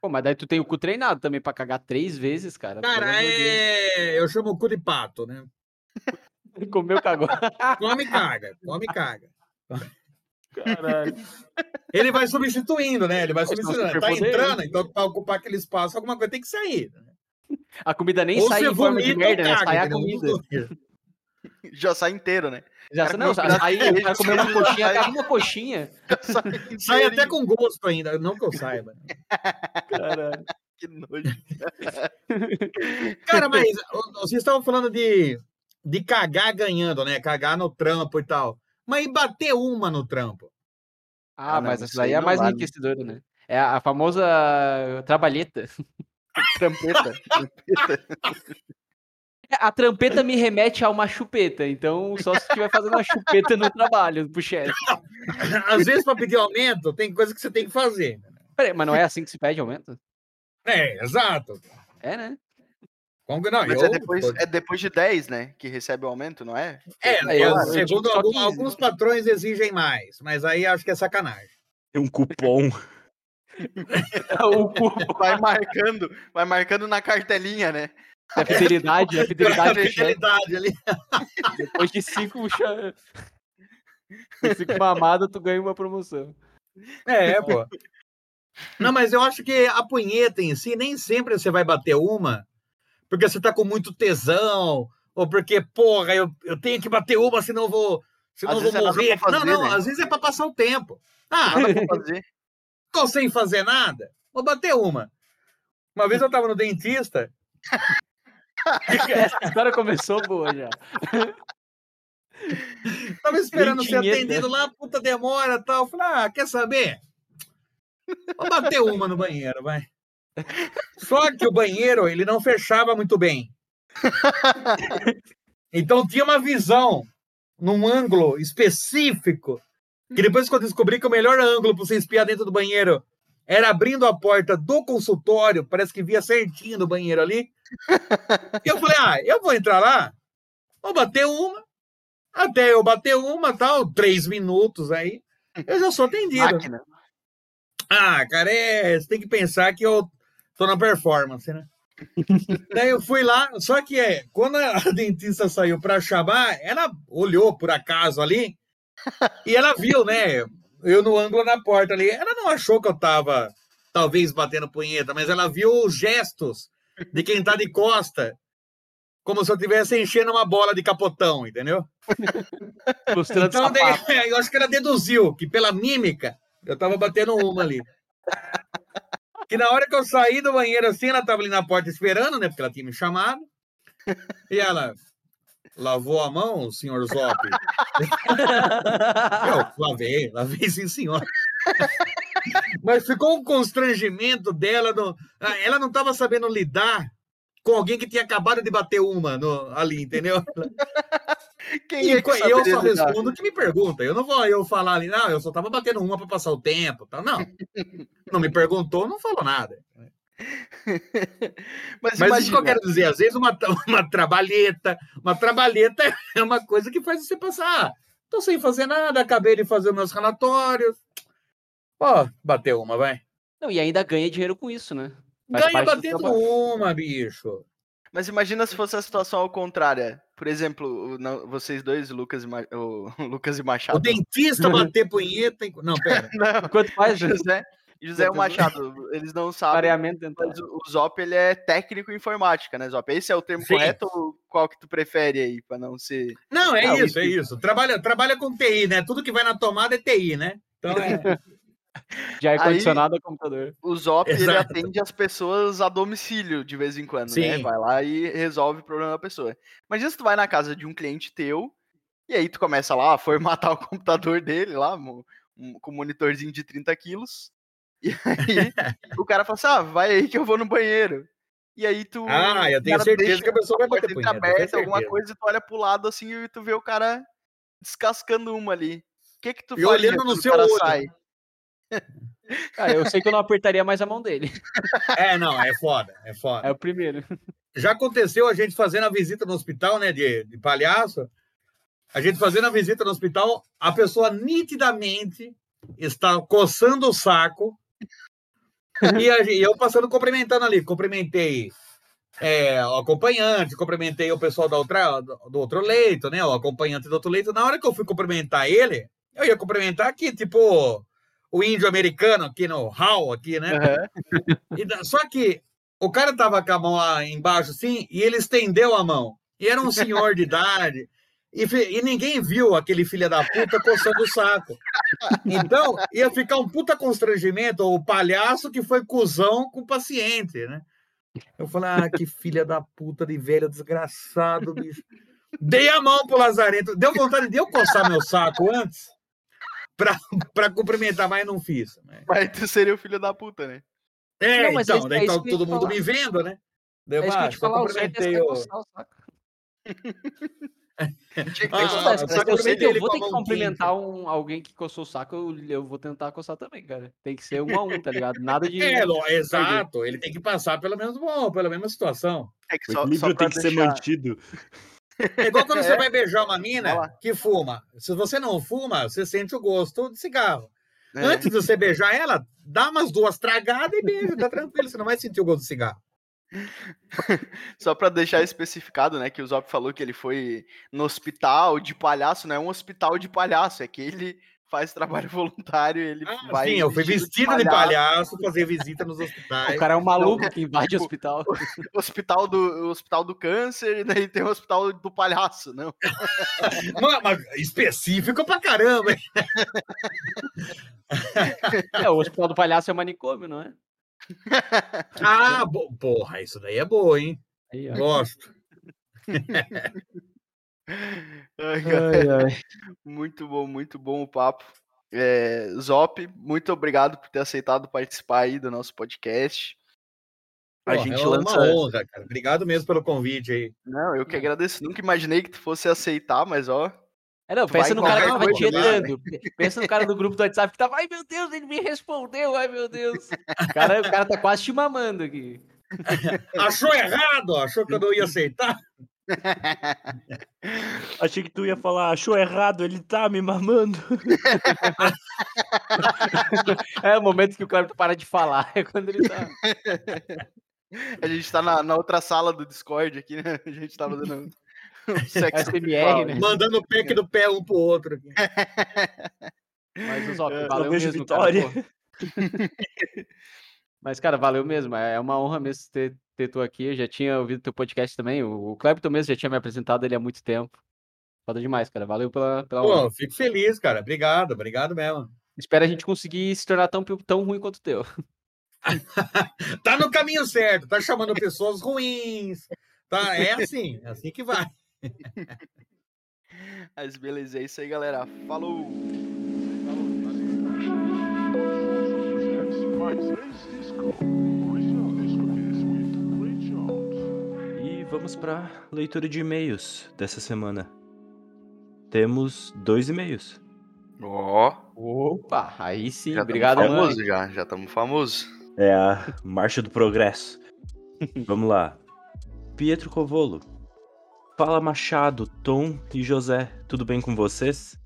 Pô, mas daí tu tem o cu treinado também pra cagar três vezes, cara. Cara, é... eu chamo o cu de pato, né? [laughs] Comeu, cagou. Come e caga, come e caga. Caralho. Ele vai substituindo, né? Ele vai substituindo. Tá entrando, então para ocupar aquele espaço, alguma coisa tem que sair. né? A comida nem Ou sai em forma de merda, né? Sai a comida. Já sai inteiro, né? Já, Cara, não, aí de vai comer uma coxinha, sai- caga uma coxinha. Sai, Sai até com gosto ainda, não que eu saiba. Caralho. Que nojo. Cara, mas vocês estavam falando de, de cagar ganhando, né? Cagar no trampo e tal. Mas e bater uma no trampo? Ah, Ah, mas isso essa daí aí é a mais vale. enriquecedora, né? É a famosa trabalheta. [laughs] Trampeta. A trampeta me remete a uma chupeta, então só se estiver fazendo uma chupeta no trabalho pro chefe. [laughs] Às vezes, para pedir aumento, tem coisa que você tem que fazer. Peraí, mas não é assim que se pede aumento? É, exato. É, né? Não? Mas eu, é depois, é depois de 10, né? Que recebe o aumento, não é? É, É, eu- segundo algum- 15, alguns [laughs] patrões exigem mais, mas aí acho que é sacanagem. Tem um cupom. [laughs] O cu, Vai marcando, vai marcando na cartelinha, né? a fidelidade, a fidelidade chefe. [laughs] Fidelidade ali. Depois de cinco, cinco mamadas, tu ganha uma promoção. É, pô. Não, mas eu acho que a punheta em si, nem sempre você vai bater uma, porque você tá com muito tesão, ou porque, porra, eu, eu tenho que bater uma, senão eu vou, senão Às vou é morrer. pra não, fazer, não, né? às vezes é pra passar o tempo. Ah, [laughs] fazer. tô sem fazer nada, vou bater uma. Uma vez eu tava no dentista, [laughs] Essa história começou boa já. [laughs] tava esperando ser atendido lá, puta demora e tal. Falei, ah, quer saber? Vou bater uma no banheiro, vai. Só que o banheiro, ele não fechava muito bem. Então tinha uma visão num ângulo específico, que depois que eu descobri que o melhor ângulo para você espiar dentro do banheiro era abrindo a porta do consultório, parece que via certinho do banheiro ali. E eu falei, ah, eu vou entrar lá, vou bater uma, até eu bater uma, tal, três minutos aí, eu já sou atendido. Máquina. Ah, cara, é, você tem que pensar que eu tô na performance, né? [laughs] Daí eu fui lá, só que é, quando a [laughs] dentista saiu para chamar, ela olhou por acaso ali e ela viu, né? Eu no ângulo da porta ali. Ela não achou que eu tava, talvez, batendo punheta, mas ela viu os gestos de quem tá de costa, como se eu estivesse enchendo uma bola de capotão, entendeu? [laughs] Então, daí, eu acho que ela deduziu que pela mímica eu tava batendo uma ali. Que na hora que eu saí do banheiro assim, ela tava ali na porta esperando, né? Porque ela tinha me chamado. E ela lavou a mão, senhor Zop. Eu lavei, lavei sim, senhor. Mas ficou um constrangimento dela. Ah, Ela não estava sabendo lidar com alguém que tinha acabado de bater uma no- ali, entendeu? [laughs] Quem E é que co- eu só respondo o que me pergunta. Eu não vou eu falar ali, não, eu só tava batendo uma para passar o tempo. Tá? Não. [laughs] Não me perguntou, não falou nada. [laughs] Mas, Mas isso que eu quero dizer, às vezes uma, uma trabalheta, uma trabalheta é uma coisa que faz você passar. Ah, tô sem fazer nada, acabei de fazer meus relatórios. Ó, bateu uma, vai. Não, e ainda ganha dinheiro com isso, né? Faz Ganha batendo trabalho. uma, bicho. mas imagina se fosse a situação ao contrário. Por exemplo, o- não, vocês dois, o Lucas e, Ma- o [laughs] Lucas e O Machado. dentista [laughs] bater punheta. em- Não, pera. [laughs] Não, Quanto o José, José Machado, eles não sabem. Pareamento. Mas o o Zop ele é técnico em informática, né, Zop? Esse é o termo Sim. correto ou qual que tu prefere aí, pra não ser. Não, é Não, isso, é isso. Trabalha, trabalha com TI, né? Tudo que vai na tomada é TI, né? Então é. [laughs] De ar-condicionado a computador. O Zop ele atende as pessoas a domicílio de vez em quando, né? Sim. Vai lá e resolve o problema da pessoa. Imagina se tu vai na casa de um cliente teu e aí tu começa lá a formatar o computador dele lá, mo- um- com um monitorzinho de 30 quilos. E aí o cara fala assim: ah, vai aí que eu vou no banheiro. E aí tu. Ah, eu tenho certeza deixa que a pessoa vai bater punheta. aberta, alguma certeza. coisa, e tu olha pro lado assim e tu vê o cara descascando uma ali. O que que tu E olhando no seu cara olho. sai? Cara, [laughs] eu sei que eu não apertaria mais a mão dele. [laughs] É, não, é foda, é foda. É o primeiro. Já aconteceu a gente fazendo a visita no hospital, né, de, de palhaço. A gente fazendo a visita no hospital, a pessoa nitidamente está coçando o saco. [laughs] e, a e eu passando cumprimentando ali. Cumprimentei é, o acompanhante, cumprimentei o pessoal da outra, do outro leito, né? O acompanhante do outro leito. Na hora que eu fui cumprimentar ele, eu ia cumprimentar aqui, tipo, o índio americano aqui no hall, aqui, né? Aham. E só que o cara tava com a mão lá embaixo, assim, e ele estendeu a mão. E era um senhor de idade. E, e ninguém viu aquele filho da puta coçando o saco. Então, ia ficar um puta constrangimento, o palhaço que foi cuzão com o paciente, né? Eu falei, ah, que filha da puta de velho desgraçado, bicho. Dei a mão pro Lazarento. Deu vontade de eu coçar meu saco antes pra, [laughs] pra cumprimentar, mas não fiz. né? Mas tu seria o filho da puta, né? É, Não, mas é então, daí é tá todo mundo falar. me vendo, né? Daí É ah, só o cumprimentei o... coçar o saco. Tinha que Ah, o eu sei que eu vou ter que cumprimentar um, alguém que coçou o saco, eu, eu vou tentar coçar também, cara. Tem que ser um a um, tá ligado? Nada de. [laughs] É, exato. Ele tem que passar pelo menos bom, pela mesma situação. É que O só, só equilíbrio tem que ser mantido. É igual quando você É. vai beijar uma mina que fuma. Se você não fuma, você sente o gosto de cigarro. É. Antes de você beijar ela, dá umas duas tragadas e beija, tá tranquilo, você não vai sentir o gosto de cigarro. [laughs] Só pra deixar especificado, né, que o Zop falou que ele foi no hospital de palhaço, não é um hospital de palhaço, é que ele faz trabalho [laughs] voluntário, ele Ah, vai sim, eu fui vestido de palhaço fazer visita nos O hospitais. cara é um maluco que [laughs] invade o tipo, hospital. hospital do o hospital do câncer e daí tem o hospital do palhaço, não? [laughs] Mano, mas específico pra caramba, hein? É, o hospital do palhaço é manicômio, não é? Ah, porra, isso daí é boa, hein? Aí. Gosto. [laughs] Ai, cara, muito bom, muito bom o papo. É, Zop, muito obrigado por ter aceitado participar aí do nosso podcast. A Porra, gente é lança. uma honra, cara. Obrigado mesmo pelo convite aí. Não, eu que agradeço. Nunca imaginei que tu fosse aceitar, mas ó. É, não, pensa no cara que tava né? tietando. Pensa no cara do grupo do WhatsApp que tava, ai meu Deus, ele me respondeu, ai meu Deus. O cara, o cara tá quase te mamando aqui. [laughs] Achou errado? Achou que eu não ia aceitar? [laughs] Achei que tu ia falar, achou errado, ele tá me mamando. [laughs] É o momento que o Cleber para de falar. É quando ele tá. [laughs] A gente tá na, na outra sala do Discord aqui, né? A gente tá fazendo um sexo SMR, né? Mandando o pack do pé um pro outro. aqui. Mas o Zop, É, valeu mesmo, vitória. cara. Mas, cara, valeu mesmo. É uma honra mesmo ter, ter tu aqui. Eu já tinha ouvido teu podcast também. O, o Clepton mesmo já tinha me apresentado ele há muito tempo. Foda demais, cara. Valeu pela, pela honra. Pô, fico feliz, cara. Obrigado, obrigado mesmo. Espero a gente conseguir se tornar tão, tão ruim quanto o teu. [laughs] Tá no caminho certo, tá chamando pessoas ruins. Tá, é assim, é assim que vai. [laughs] Mas beleza, é isso aí, galera. Falou! E vamos pra leitura de e-mails dessa semana. Temos dois e-mails. Ó, Opa, aí sim. já Obrigado, tamo mãe. famoso já, já estamos famosos. É a Marcha do Progresso. [laughs] Vamos lá. Pietro Covolo. Fala Machado, Tom e José, tudo bem com vocês?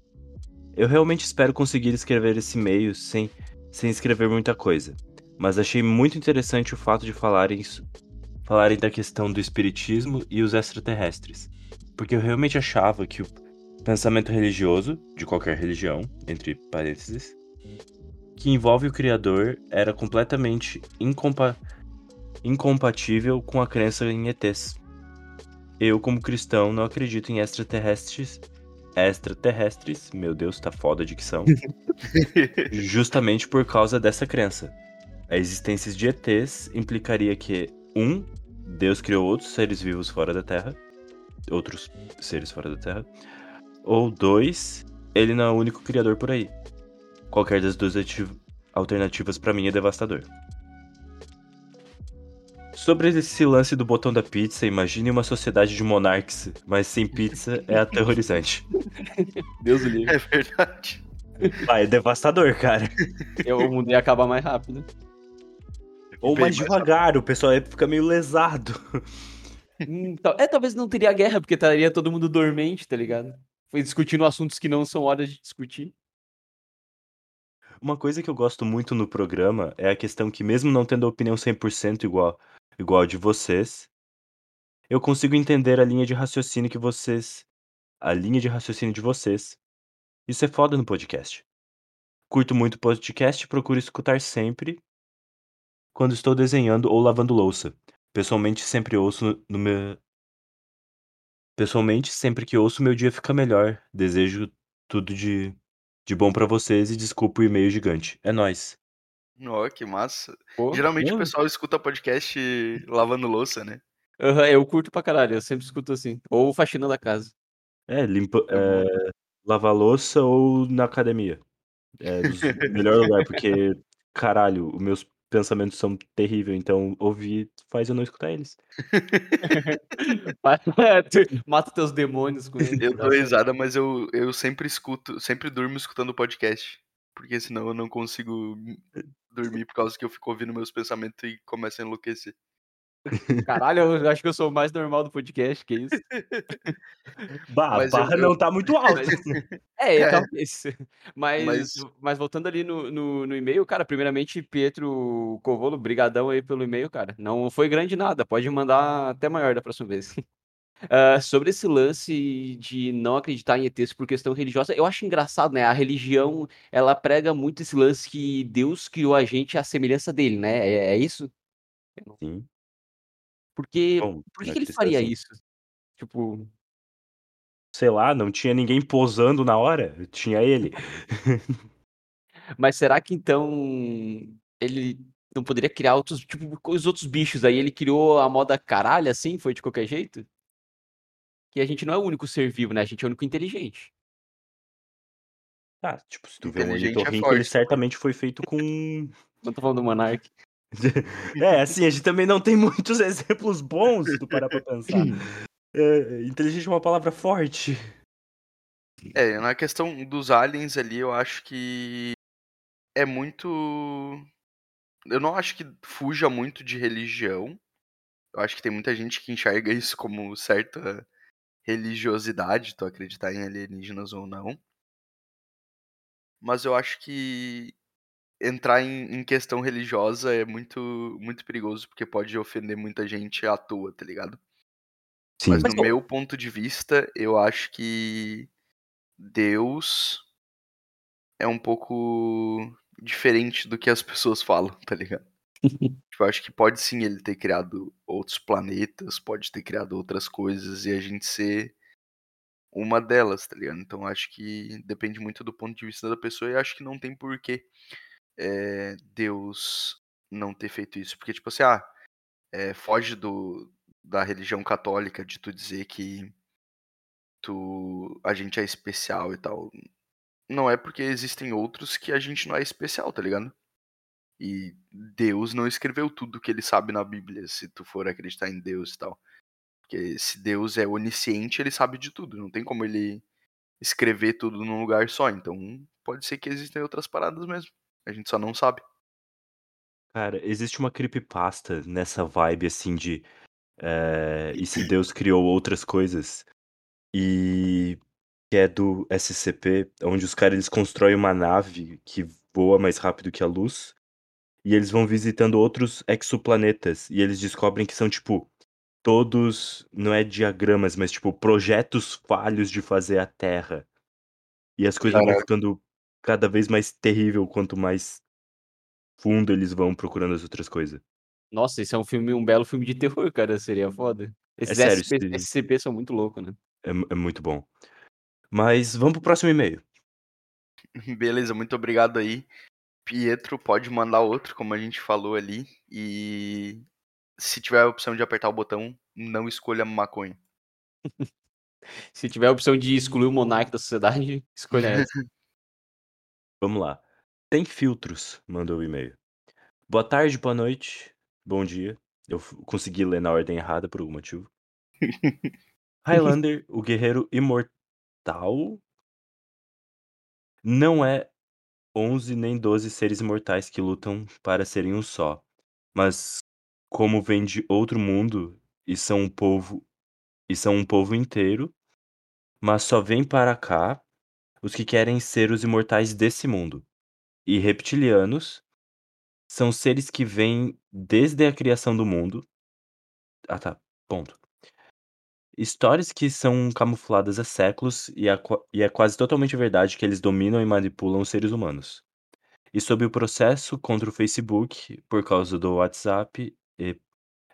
Eu realmente espero conseguir escrever esse e-mail sem, sem escrever muita coisa. Mas achei muito interessante o fato de falarem, falarem da questão do espiritismo e os extraterrestres. Porque eu realmente achava que o pensamento religioso, de qualquer religião, entre parênteses, que envolve o Criador era completamente incompa incompatível com a crença em ETs. Eu, como cristão, não acredito em extraterrestres. Extraterrestres, meu Deus, tá foda de dicção. [laughs] justamente por causa dessa crença. A existência de ETs implicaria que, um, Deus criou outros seres vivos fora da Terra, outros seres fora da Terra, ou dois, ele não é o único criador por aí. Qualquer das duas alternativas para mim é devastador. Sobre esse lance do botão da pizza, imagine uma sociedade de monarques, mas sem pizza é aterrorizante. [laughs] Deus o livre. É verdade. Ah, é devastador, cara. Eu, o mundo ia acabar mais rápido. Ou mais devagar, o pessoal ia ficar meio lesado. [laughs] Hum, É, talvez não teria guerra, porque estaria todo mundo dormente, tá ligado? Foi discutindo assuntos que não são horas de discutir. Uma coisa que eu gosto muito no programa é a questão que, mesmo não tendo a opinião 100% igual, igual a de vocês, eu consigo entender a linha de raciocínio que vocês. A linha de raciocínio de vocês. Isso é foda no podcast. Curto muito podcast e procuro escutar sempre quando estou desenhando ou lavando louça. Pessoalmente, sempre ouço no- meu. Pessoalmente, sempre que ouço, meu dia fica melhor. Desejo tudo de, de bom pra vocês e desculpa o e-mail gigante. É nóis. Ó, que massa. Pô, Geralmente o pô. pessoal escuta podcast lavando louça, né? aham, eu curto pra caralho, eu sempre escuto assim. Ou faxina da casa. É, limpa, É é, lavar louça ou na academia. É dos melhor lugar, porque, caralho, os meus pensamentos são terríveis, então ouvir faz eu não escutar eles. [laughs] Tu [laughs] Mata teus demônios com ele. Eu dou risada, mas eu, eu sempre escuto, sempre durmo escutando o podcast. Porque senão eu não consigo dormir por causa que eu fico ouvindo meus pensamentos e começo a enlouquecer. Caralho, eu acho que eu sou o mais normal do podcast, que isso. [laughs] Bah, Mas eu- barra eu- não tá muito [laughs] alta. [laughs] É, É. talvez. Mas, Mas- mas voltando ali no, no, no e-mail, cara, primeiramente, Pietro Covolo, brigadão aí pelo e-mail, cara. Não foi grande nada, pode mandar até maior da próxima vez. Ah, sobre esse lance de não acreditar em ETs por questão religiosa, eu acho engraçado, né? A religião, ela prega muito esse lance que Deus criou a gente à semelhança dele, né? É, é isso? Sim. Porque, Bom, por que, na que ele cristã, faria sim. isso? Tipo, Sei lá, não tinha ninguém posando na hora. Tinha ele. [laughs] Mas será que então ele não poderia criar outros, tipo, os outros bichos aí? Ele criou a moda caralho assim, foi de qualquer jeito? Que a gente não é o único ser vivo, né? A gente é o único inteligente. Ah, tipo, se tu vê um é ornitorrinco, ele forte. certamente foi feito com. [laughs] Não tô falando do Monark. [laughs] É, assim, a gente também não tem muitos [laughs] exemplos bons, tu parar pra pensar. É, inteligente é uma palavra forte. É, na questão dos aliens ali, eu acho que é muito. Eu não acho que fuja muito de religião. Eu acho que tem muita gente que enxerga isso como certa religiosidade, tu acreditar em alienígenas ou não. Mas eu acho que entrar em, em questão religiosa é muito, muito perigoso, porque pode ofender muita gente à toa, tá ligado? Sim. Mas Mas, no meu ponto de vista, eu acho que Deus é um pouco diferente do que as pessoas falam, tá ligado? [laughs] tipo, eu acho que pode sim ele ter criado outros planetas, pode ter criado outras coisas e a gente ser uma delas, tá ligado? Então acho que depende muito do ponto de vista da pessoa e acho que não tem porquê é, Deus não ter feito isso. Porque, tipo assim, ah, é, foge do, da religião católica de tu dizer que tu, a gente é especial e tal. Não é porque existem outros que a gente não é especial, tá ligado? E Deus não escreveu tudo que ele sabe na Bíblia, se tu for acreditar em Deus e tal. Porque se Deus é onisciente, ele sabe de tudo. Não tem como ele escrever tudo num lugar só. Então pode ser que existem outras paradas mesmo. A gente só não sabe. Cara, existe uma creepypasta nessa vibe assim de. eh, e se Deus criou outras coisas? E. Que é do SCP, onde os caras eles constroem uma nave que voa mais rápido que a luz. E eles vão visitando outros exoplanetas. E eles descobrem que são, tipo, todos. Não é diagramas, mas, tipo, projetos falhos de fazer a Terra. E as coisas vão Caraca. ficando cada vez mais terrível quanto mais fundo eles vão procurando as outras coisas. Nossa, esse é um filme, um belo filme de terror, cara. Seria foda. Esses sério, SCP, esse- SCP são muito loucos, né? É, é muito bom. Mas vamos pro próximo e-mail. [laughs] Beleza, muito obrigado aí. Pietro pode mandar outro, como a gente falou ali. E se tiver a opção de apertar o botão, não escolha maconha. [laughs] Se tiver a opção de excluir o monarca da sociedade, escolha essa. [laughs] Vamos lá. Tem filtros, mandou o e-mail. Boa tarde, boa noite, bom dia. Eu consegui ler na ordem errada por algum motivo. [laughs] Highlander, o guerreiro imortal, não é 11 nem 12 seres imortais que lutam para serem um só, mas como vem de outro mundo e são um povo e são um povo inteiro, mas só vem para cá os que querem ser os imortais desse mundo. E reptilianos são seres que vêm desde a criação do mundo. Ah, tá. Ponto. Histórias que são camufladas há séculos e, é e é quase totalmente verdade que eles dominam e manipulam os seres humanos. E sobre o processo contra o Facebook, por causa do WhatsApp,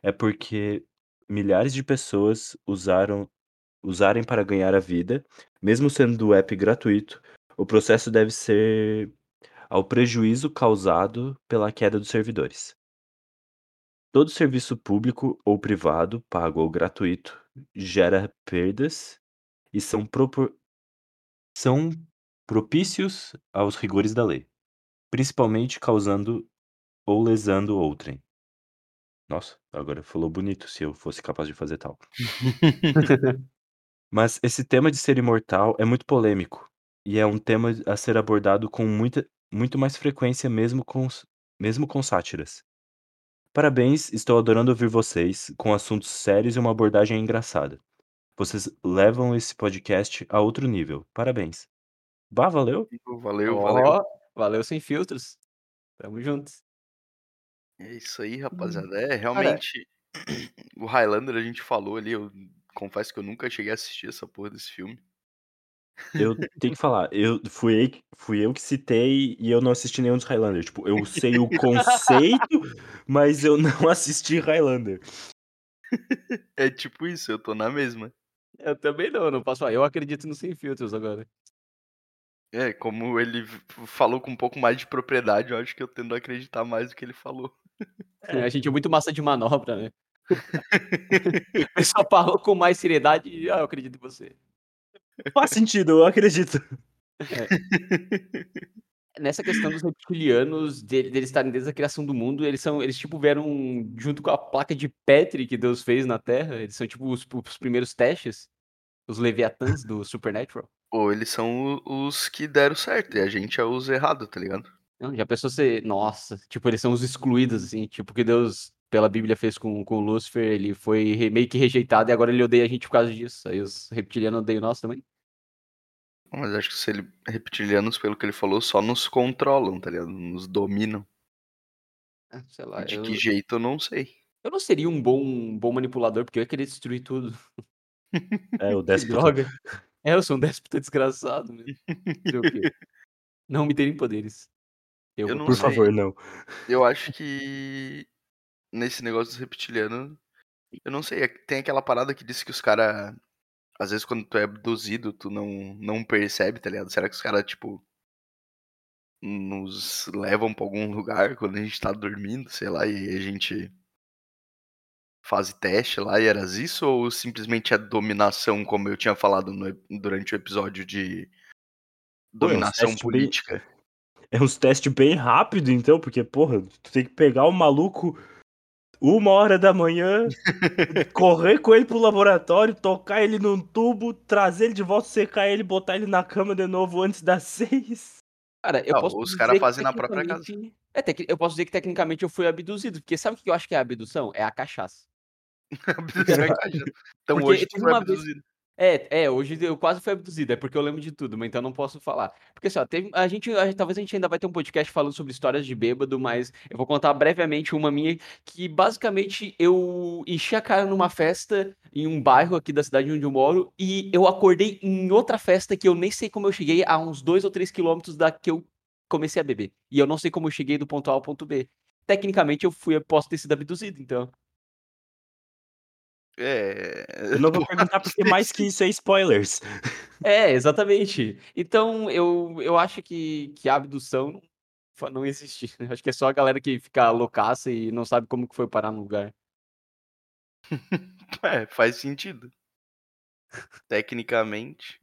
é porque milhares de pessoas usaram usarem para ganhar a vida, mesmo sendo o app gratuito, o processo deve ser ao prejuízo causado pela queda dos servidores. Todo serviço público ou privado, pago ou gratuito, gera perdas e são, propor- são propícios aos rigores da lei, principalmente causando ou lesando outrem. Nossa, agora falou bonito se eu fosse capaz de fazer tal. [laughs] Mas esse tema de ser imortal é muito polêmico e é um tema a ser abordado com muita, muito mais frequência mesmo com, mesmo com sátiras. Parabéns, estou adorando ouvir vocês com assuntos sérios e uma abordagem engraçada. Vocês levam esse podcast a outro nível. Parabéns. Bah, valeu? Valeu, Ó, valeu. valeu sem filtros. Tamo juntos. É isso aí, rapaziada. É, realmente, [clears throat] o Highlander a gente falou ali, eu confesso que eu nunca cheguei a assistir essa porra desse filme. Eu tenho que falar, eu fui, eu que- fui eu que citei e eu não assisti nenhum dos Highlander. Tipo, eu sei o conceito, mas eu não [laughs] assisti Highlander. [laughs] É tipo isso, eu tô na mesma. Eu também não, não posso falar. Eu acredito no sem filtros agora. É, como ele falou com um pouco mais de propriedade, eu acho que eu tendo a acreditar mais do que ele falou. A gente é muito massa de manobra, né? Ele só falou com mais seriedade e ah, eu acredito em você. Faz sentido, eu acredito. Nessa questão dos reptilianos, de- deles estarem desde a criação do mundo, eles são, eles tipo vieram junto com a placa de Petri que Deus fez na Terra, eles são tipo os, os primeiros testes, os Leviatãs do Supernatural. Ou eles são o- os que deram certo e a gente é os errados, tá ligado? Não, já pensou ser, nossa, tipo, eles são os excluídos, assim, tipo, que Deus, pela Bíblia, fez com, com o Lúcifer, ele foi re- meio que rejeitado e agora ele odeia a gente por causa disso. Aí os reptilianos odeiam nós também. Mas acho que os ele- reptilianos, pelo que ele falou, só nos controlam, tá ligado? Nos dominam. Ah, Sei lá, De eu, que jeito eu não sei. eu não seria um bom, um bom manipulador, porque eu ia querer destruir tudo. [laughs] É, o déspota. droga. É, eu sou um déspota desgraçado? [laughs] Fazer o quê? Não me terem poderes. Eu, Eu Por sei. favor, não. Eu acho que nesse negócio dos reptilianos, eu não sei, é tem aquela parada que diz que os caras, às vezes quando tu é abduzido, tu não, não percebe, tá ligado? Será que os caras, tipo, nos levam pra algum lugar quando a gente tá dormindo, sei lá, e a gente faz teste lá e era isso? Ou simplesmente é dominação, como eu tinha falado no durante o episódio de Pô, é dominação testes bem- política? É uns testes bem rápido, então, porque, porra, tu tem que pegar o maluco uma hora da manhã, correr com ele pro laboratório, tocar ele num tubo, trazer ele de volta, secar ele, botar ele na cama de novo antes das [laughs] seis. Cara, eu Ah, posso os caras fazem na própria casa. É, tec- eu posso dizer que tecnicamente eu fui abduzido, porque sabe o que eu acho que é abdução? É a cachaça. [laughs] Abduzido é caixa. [laughs] Então Porque hoje tu foi uma vez- abduzido. É, é, hoje eu quase fui abduzido, é porque eu lembro de tudo, mas então não posso falar. Porque assim, ó, a gente- talvez a gente ainda vai ter um podcast falando sobre histórias de bêbado, mas eu vou contar brevemente uma minha, que basicamente eu enchi a cara numa festa em um bairro aqui da cidade onde eu moro, e eu acordei em outra festa que eu nem sei como eu cheguei, a uns dois ou três quilômetros da que eu comecei a beber. E eu não sei como eu cheguei do ponto A ao ponto B. Tecnicamente eu fui, eu posso ter sido abduzido, então. É. [laughs] Eu não vou perguntar porque mais que isso é spoilers. [laughs] É, exatamente. Então eu, eu acho que, que a abdução não, não existe. Acho que é só a galera que fica loucaça e não sabe como que foi parar no lugar. [laughs] É, faz sentido. Tecnicamente.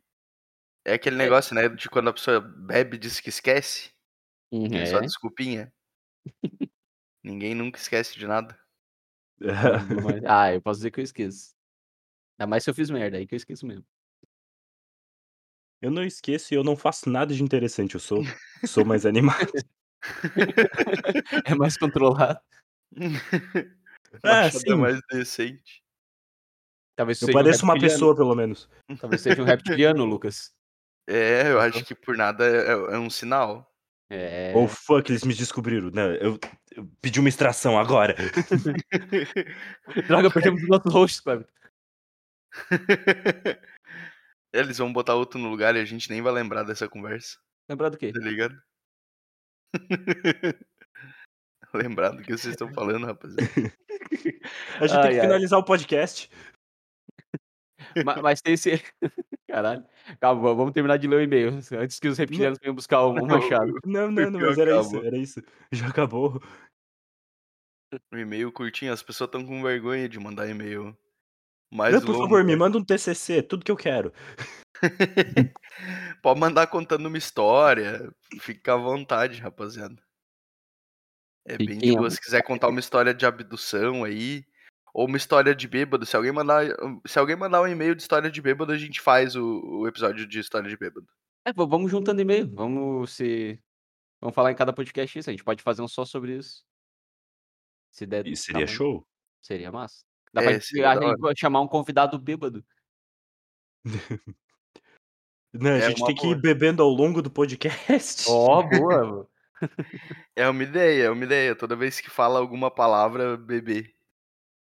É aquele negócio, né? De quando a pessoa bebe e diz que esquece. que é só É. desculpinha. Ninguém nunca esquece de nada. Mas- [laughs] ah, eu posso dizer que eu esqueço. Ainda mais se eu fiz merda, aí que eu esqueço mesmo. Eu não esqueço e eu não faço nada de interessante. Eu sou, sou mais animado. [laughs] É mais controlado. [laughs] Ah, Machado é sim. mais decente. Talvez Eu seja um pareço uma reptiliano. pessoa, pelo menos. Talvez seja um reptiliano, Lucas. É, eu acho que por nada é, é um sinal. É. Oh, fuck, eles me descobriram. Não, eu, eu pedi uma extração agora. [laughs] Droga, perdemos os nossos hosts, Cleber. [laughs] Eles vão botar outro no lugar e a gente nem vai lembrar dessa conversa, Lembrar do quê? tá ligado? [laughs] lembrar do que vocês estão falando, rapaziada. A gente Ai, tem que ai. finalizar o podcast. Ma- Mas, tem esse. Caralho. Calma, vamos terminar de ler o e-mail. Antes que os reptilianos venham buscar [laughs] o, o machado. [laughs] Não, não, [laughs] não, mas era isso, era isso. Já acabou. Um e-mail curtinho, as pessoas estão com vergonha de mandar e-mail mais Não, por longo. favor, me manda um TCC, tudo que eu quero. Pode mandar contando uma história. Fica à vontade, rapaziada. É bem de boa. Se quiser contar uma história de abdução aí, ou uma história de bêbado, se alguém mandar, se alguém mandar um e-mail de história de bêbado, a gente faz o, o episódio de história de bêbado. É, vamos juntando e-mail. Vamos se. Vamos falar em cada podcast isso. A gente pode fazer um só sobre isso. Se der. E seria tamanho. show. Seria massa. Dá É, pra gente, a gente chamar um convidado bêbado. Não, a É gente tem que ir boa. bebendo ao longo do podcast. Ó, [laughs] boa. É uma ideia, é uma ideia. Toda vez que fala alguma palavra, beber.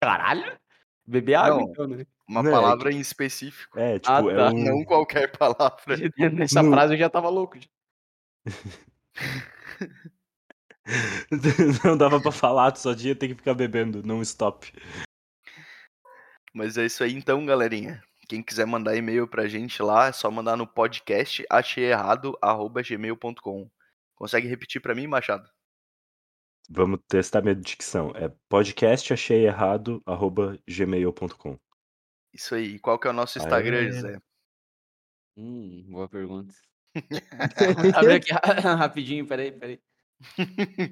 Caralho. Beber água, Não. então, né? Uma Não, é palavra em específico. É, tipo, Ah, é tá. um... Não qualquer palavra. [laughs] Nessa No- frase eu já tava louco. [laughs] não dava pra falar, tu só tinha ter que ficar bebendo, não stop. Mas é isso aí então, galerinha. Quem quiser mandar e-mail pra gente lá, é só mandar no podcast acheierrado@gmail.com. Consegue repetir pra mim, Machado? Vamos testar minha dicção. É podcast achei errado, arroba gmail.com. Isso aí. Qual que é o nosso Instagram, Aê. José? Hum, boa pergunta. [laughs] Abre aqui ra- [laughs] rapidinho, peraí, peraí.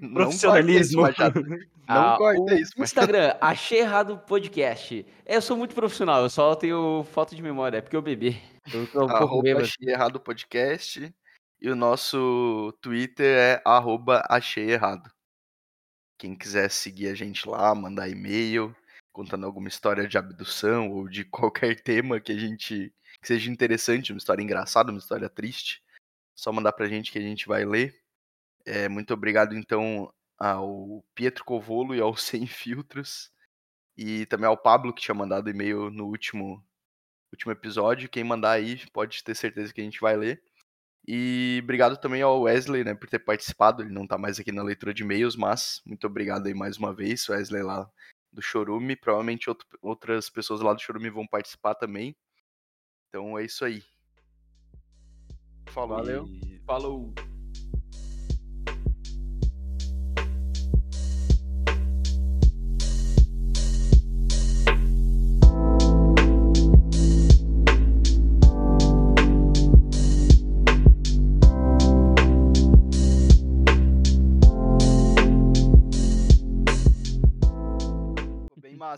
Não Profissionalismo. corta isso. [laughs] Não Ah, corta o isso, Machado. Instagram, achei errado o podcast. Eu sou muito profissional, eu só tenho falta de memória, é porque eu bebi. Eu tô um pouco bêbado. achei errado podcast. E o nosso Twitter é arroba achei errado. Quem quiser seguir a gente lá, mandar e-mail, contando alguma história de abdução ou de [laughs] qualquer tema que a gente que seja interessante, uma história engraçada, uma história triste, só mandar pra gente que a gente vai ler. É, muito obrigado então ao Pietro Covolo e ao [laughs] Sem Filtros e também ao Pablo que tinha mandado e-mail no último último episódio. Quem mandar aí pode ter certeza que a gente vai ler. E obrigado também ao Wesley, né, por ter participado. Ele não tá mais aqui na leitura de e-mails, mas muito obrigado aí mais uma vez, Wesley lá do Chorume. Provavelmente outro- outras pessoas lá do Chorume vão participar também. Então é isso aí. Falou. Valeu. Falou.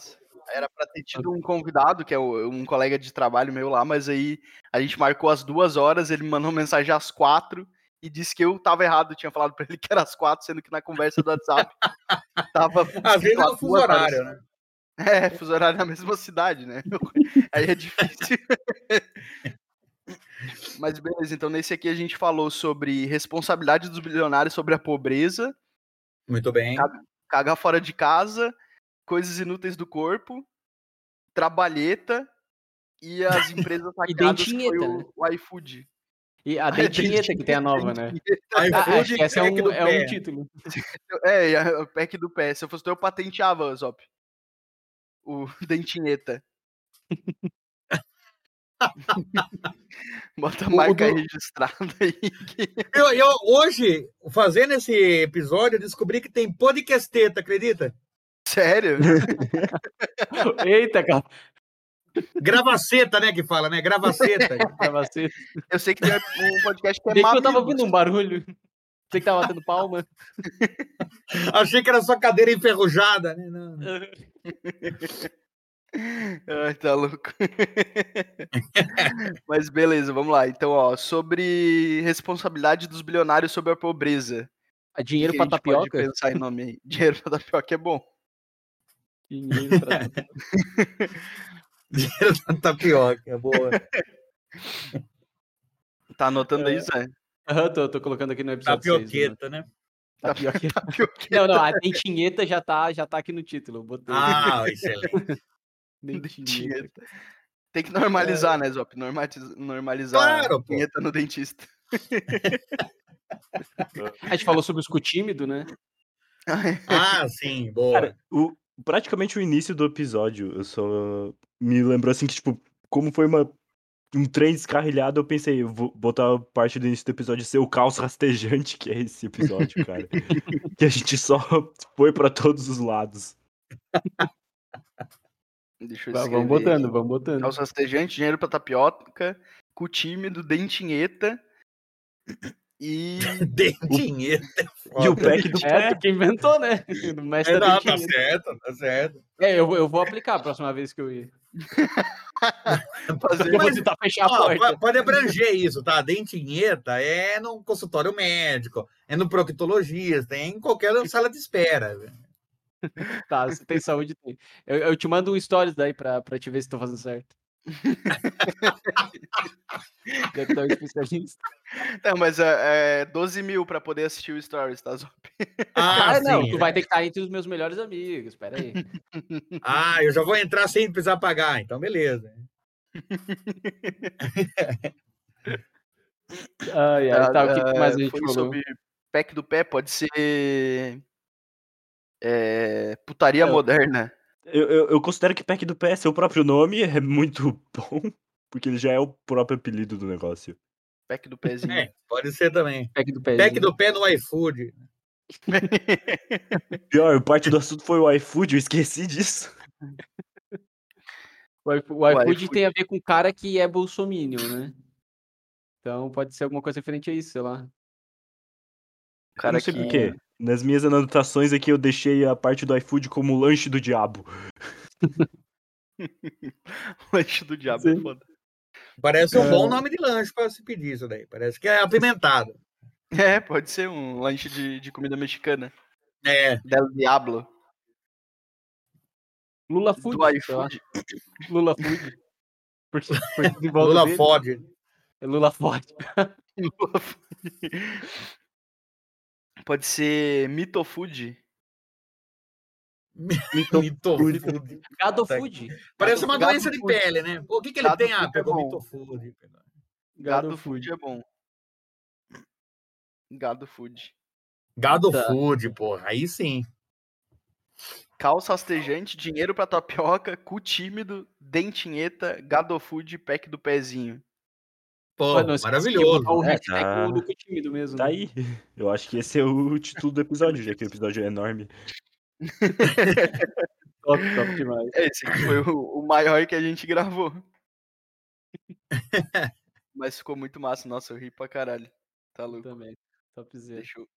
Massa. Era pra ter tido um convidado, que é um colega de trabalho meu lá, mas aí a gente marcou as duas horas, ele me mandou mensagem às quatro e disse que eu tava errado, eu tinha falado pra ele que era às quatro, sendo que na conversa do WhatsApp [laughs] tava. Às vezes é o fuso horário, né? É, fuso horário na mesma cidade, né? [laughs] Aí é difícil. [laughs] Mas beleza, então nesse aqui a gente falou sobre responsabilidade dos bilionários sobre a pobreza, Muito bem. cagar fora de casa, coisas inúteis do corpo, trabalheta e as empresas hackeadas que foi o, né? o iFood. E a [laughs] dentinheta que tem a nova, né? Ah, food acho que esse é um, é um título. [laughs] É, e a- o pack do pé. Se eu fosse tu, eu patenteava, Zop. O [laughs] dentinheta. Bota a marca do- registrada aí. Eu, eu, hoje, fazendo esse episódio, eu descobri que tem podcasteta, acredita? Sério? [laughs] Eita, cara, Gravaceta, né, que fala, né? Gravaceta. [laughs] você. Eu sei que tem um podcast que é que eu tava Mamilos. ouvindo um barulho. Você que tava batendo palma. [laughs] Achei que era só cadeira enferrujada, né? Não. Ai, tá louco. Mas beleza, vamos lá. Então, ó, sobre responsabilidade dos bilionários sobre a pobreza. A dinheiro que pra tapioca? pensar em nome aí. Dinheiro pra tapioca é bom. Dinheiro pra Dinheiro da tapioca, é boa. Tá anotando É. aí, Zé? Aham, tô, tô colocando aqui no episódio 6, Tapioqueta, né? Tapioca. Tapioca. [laughs] Não, não, a dentinheta já tá, já tá aqui no título. Botei. Ah, excelente. dentinheta. Tem que normalizar, né, Zop? Normatiz- Normalizar Claro, a pô. vinheta no dentista. A gente falou sobre o escutímido, né? [laughs] Ah, sim, boa. Cara, o, praticamente o início do episódio, eu só me lembrou assim que, tipo, como foi uma, um trem descarrilhado, eu pensei, eu vou botar a parte do início do episódio ser o caos [laughs] rastejante, que é esse episódio, cara. [laughs] que a gente só foi pra todos os lados. Deixa eu Vamos escrever botando, aqui. vamos botando. Calça rastejante, dinheiro pra tapioca, cu tímido, dentinheta e... [laughs] Dentinheta. E o pack do É, que inventou, né? O mestre É, não, tá certo, tá certo. É, eu, vou- eu vou aplicar a próxima vez que eu ir. [laughs] fazer Mas, tentar fechar a Ó, porta. po- pode abranger isso, tá? Dentinheta é no consultório médico, é no proctologista, é em qualquer sala de espera. Tá, se tem saúde, tem. Eu, eu te mando um stories daí pra, pra te ver se tô fazendo certo. É um especialista. [laughs] Não, mas é, é 12 mil pra poder assistir o Stories, tá, Zop? Ah, Ah, não, sim. tu vai ter que estar entre os meus melhores amigos. Pera aí. Ah, eu já vou entrar sem precisar pagar, então beleza. [laughs] Ai, ai, tá, o que que mais a gente foi falou? sobre pack do pé, pode ser é, putaria Não. moderna. Eu, eu, eu considero que pack do pé, seu próprio nome, é muito [laughs] bom, porque ele já é o próprio apelido do negócio. Pack do [laughs] pezinho. É, pode ser também. Pack do pé. Pack do pé no iFood. [laughs] Pior, parte do assunto foi o iFood, eu esqueci disso. O iFo- o iFood iFood. tem a ver com o cara que é bolsominion, né? Então pode ser alguma coisa referente a isso, sei lá. Eu Cara não sei que- por quê. Nas minhas anotações aqui eu deixei a parte do iFood como lanche do diabo. [laughs] Lanche do diabo, é Sim. foda. Parece um É. bom nome de lanche para se pedir isso daí. Parece que é apimentado. É, pode ser um lanche de, de comida mexicana. É, Del Diablo. Lula Food. do iFood. Lula Food. Porque [laughs] volta Lula dele. fode. É Lula Ford. [laughs] Lula Food. Pode ser Mitofood. Mitofood. [laughs] Gado Tá. Food. Parece Gado- uma doença de pele, né? O que, que ele Gado tem? Ah, é pegou mitofood. Gado Gado Food Food. é bom. Gado Food. Gado Tá. food, porra. Aí sim. Calça rastejante, dinheiro pra tapioca, cu tímido, dentinheta, gado food, pack do pezinho. Pô, Olha, não maravilhoso. O É, tá. do, tímido mesmo. Tá né? aí. [laughs] Eu acho que esse é o título do episódio, já que o episódio é enorme. [laughs] Top, top demais. É, Esse aqui foi o, o maior que a gente gravou. [laughs] Mas ficou muito massa. Nossa, eu ri pra caralho. Tá louco. Também. Topzera. Deixa eu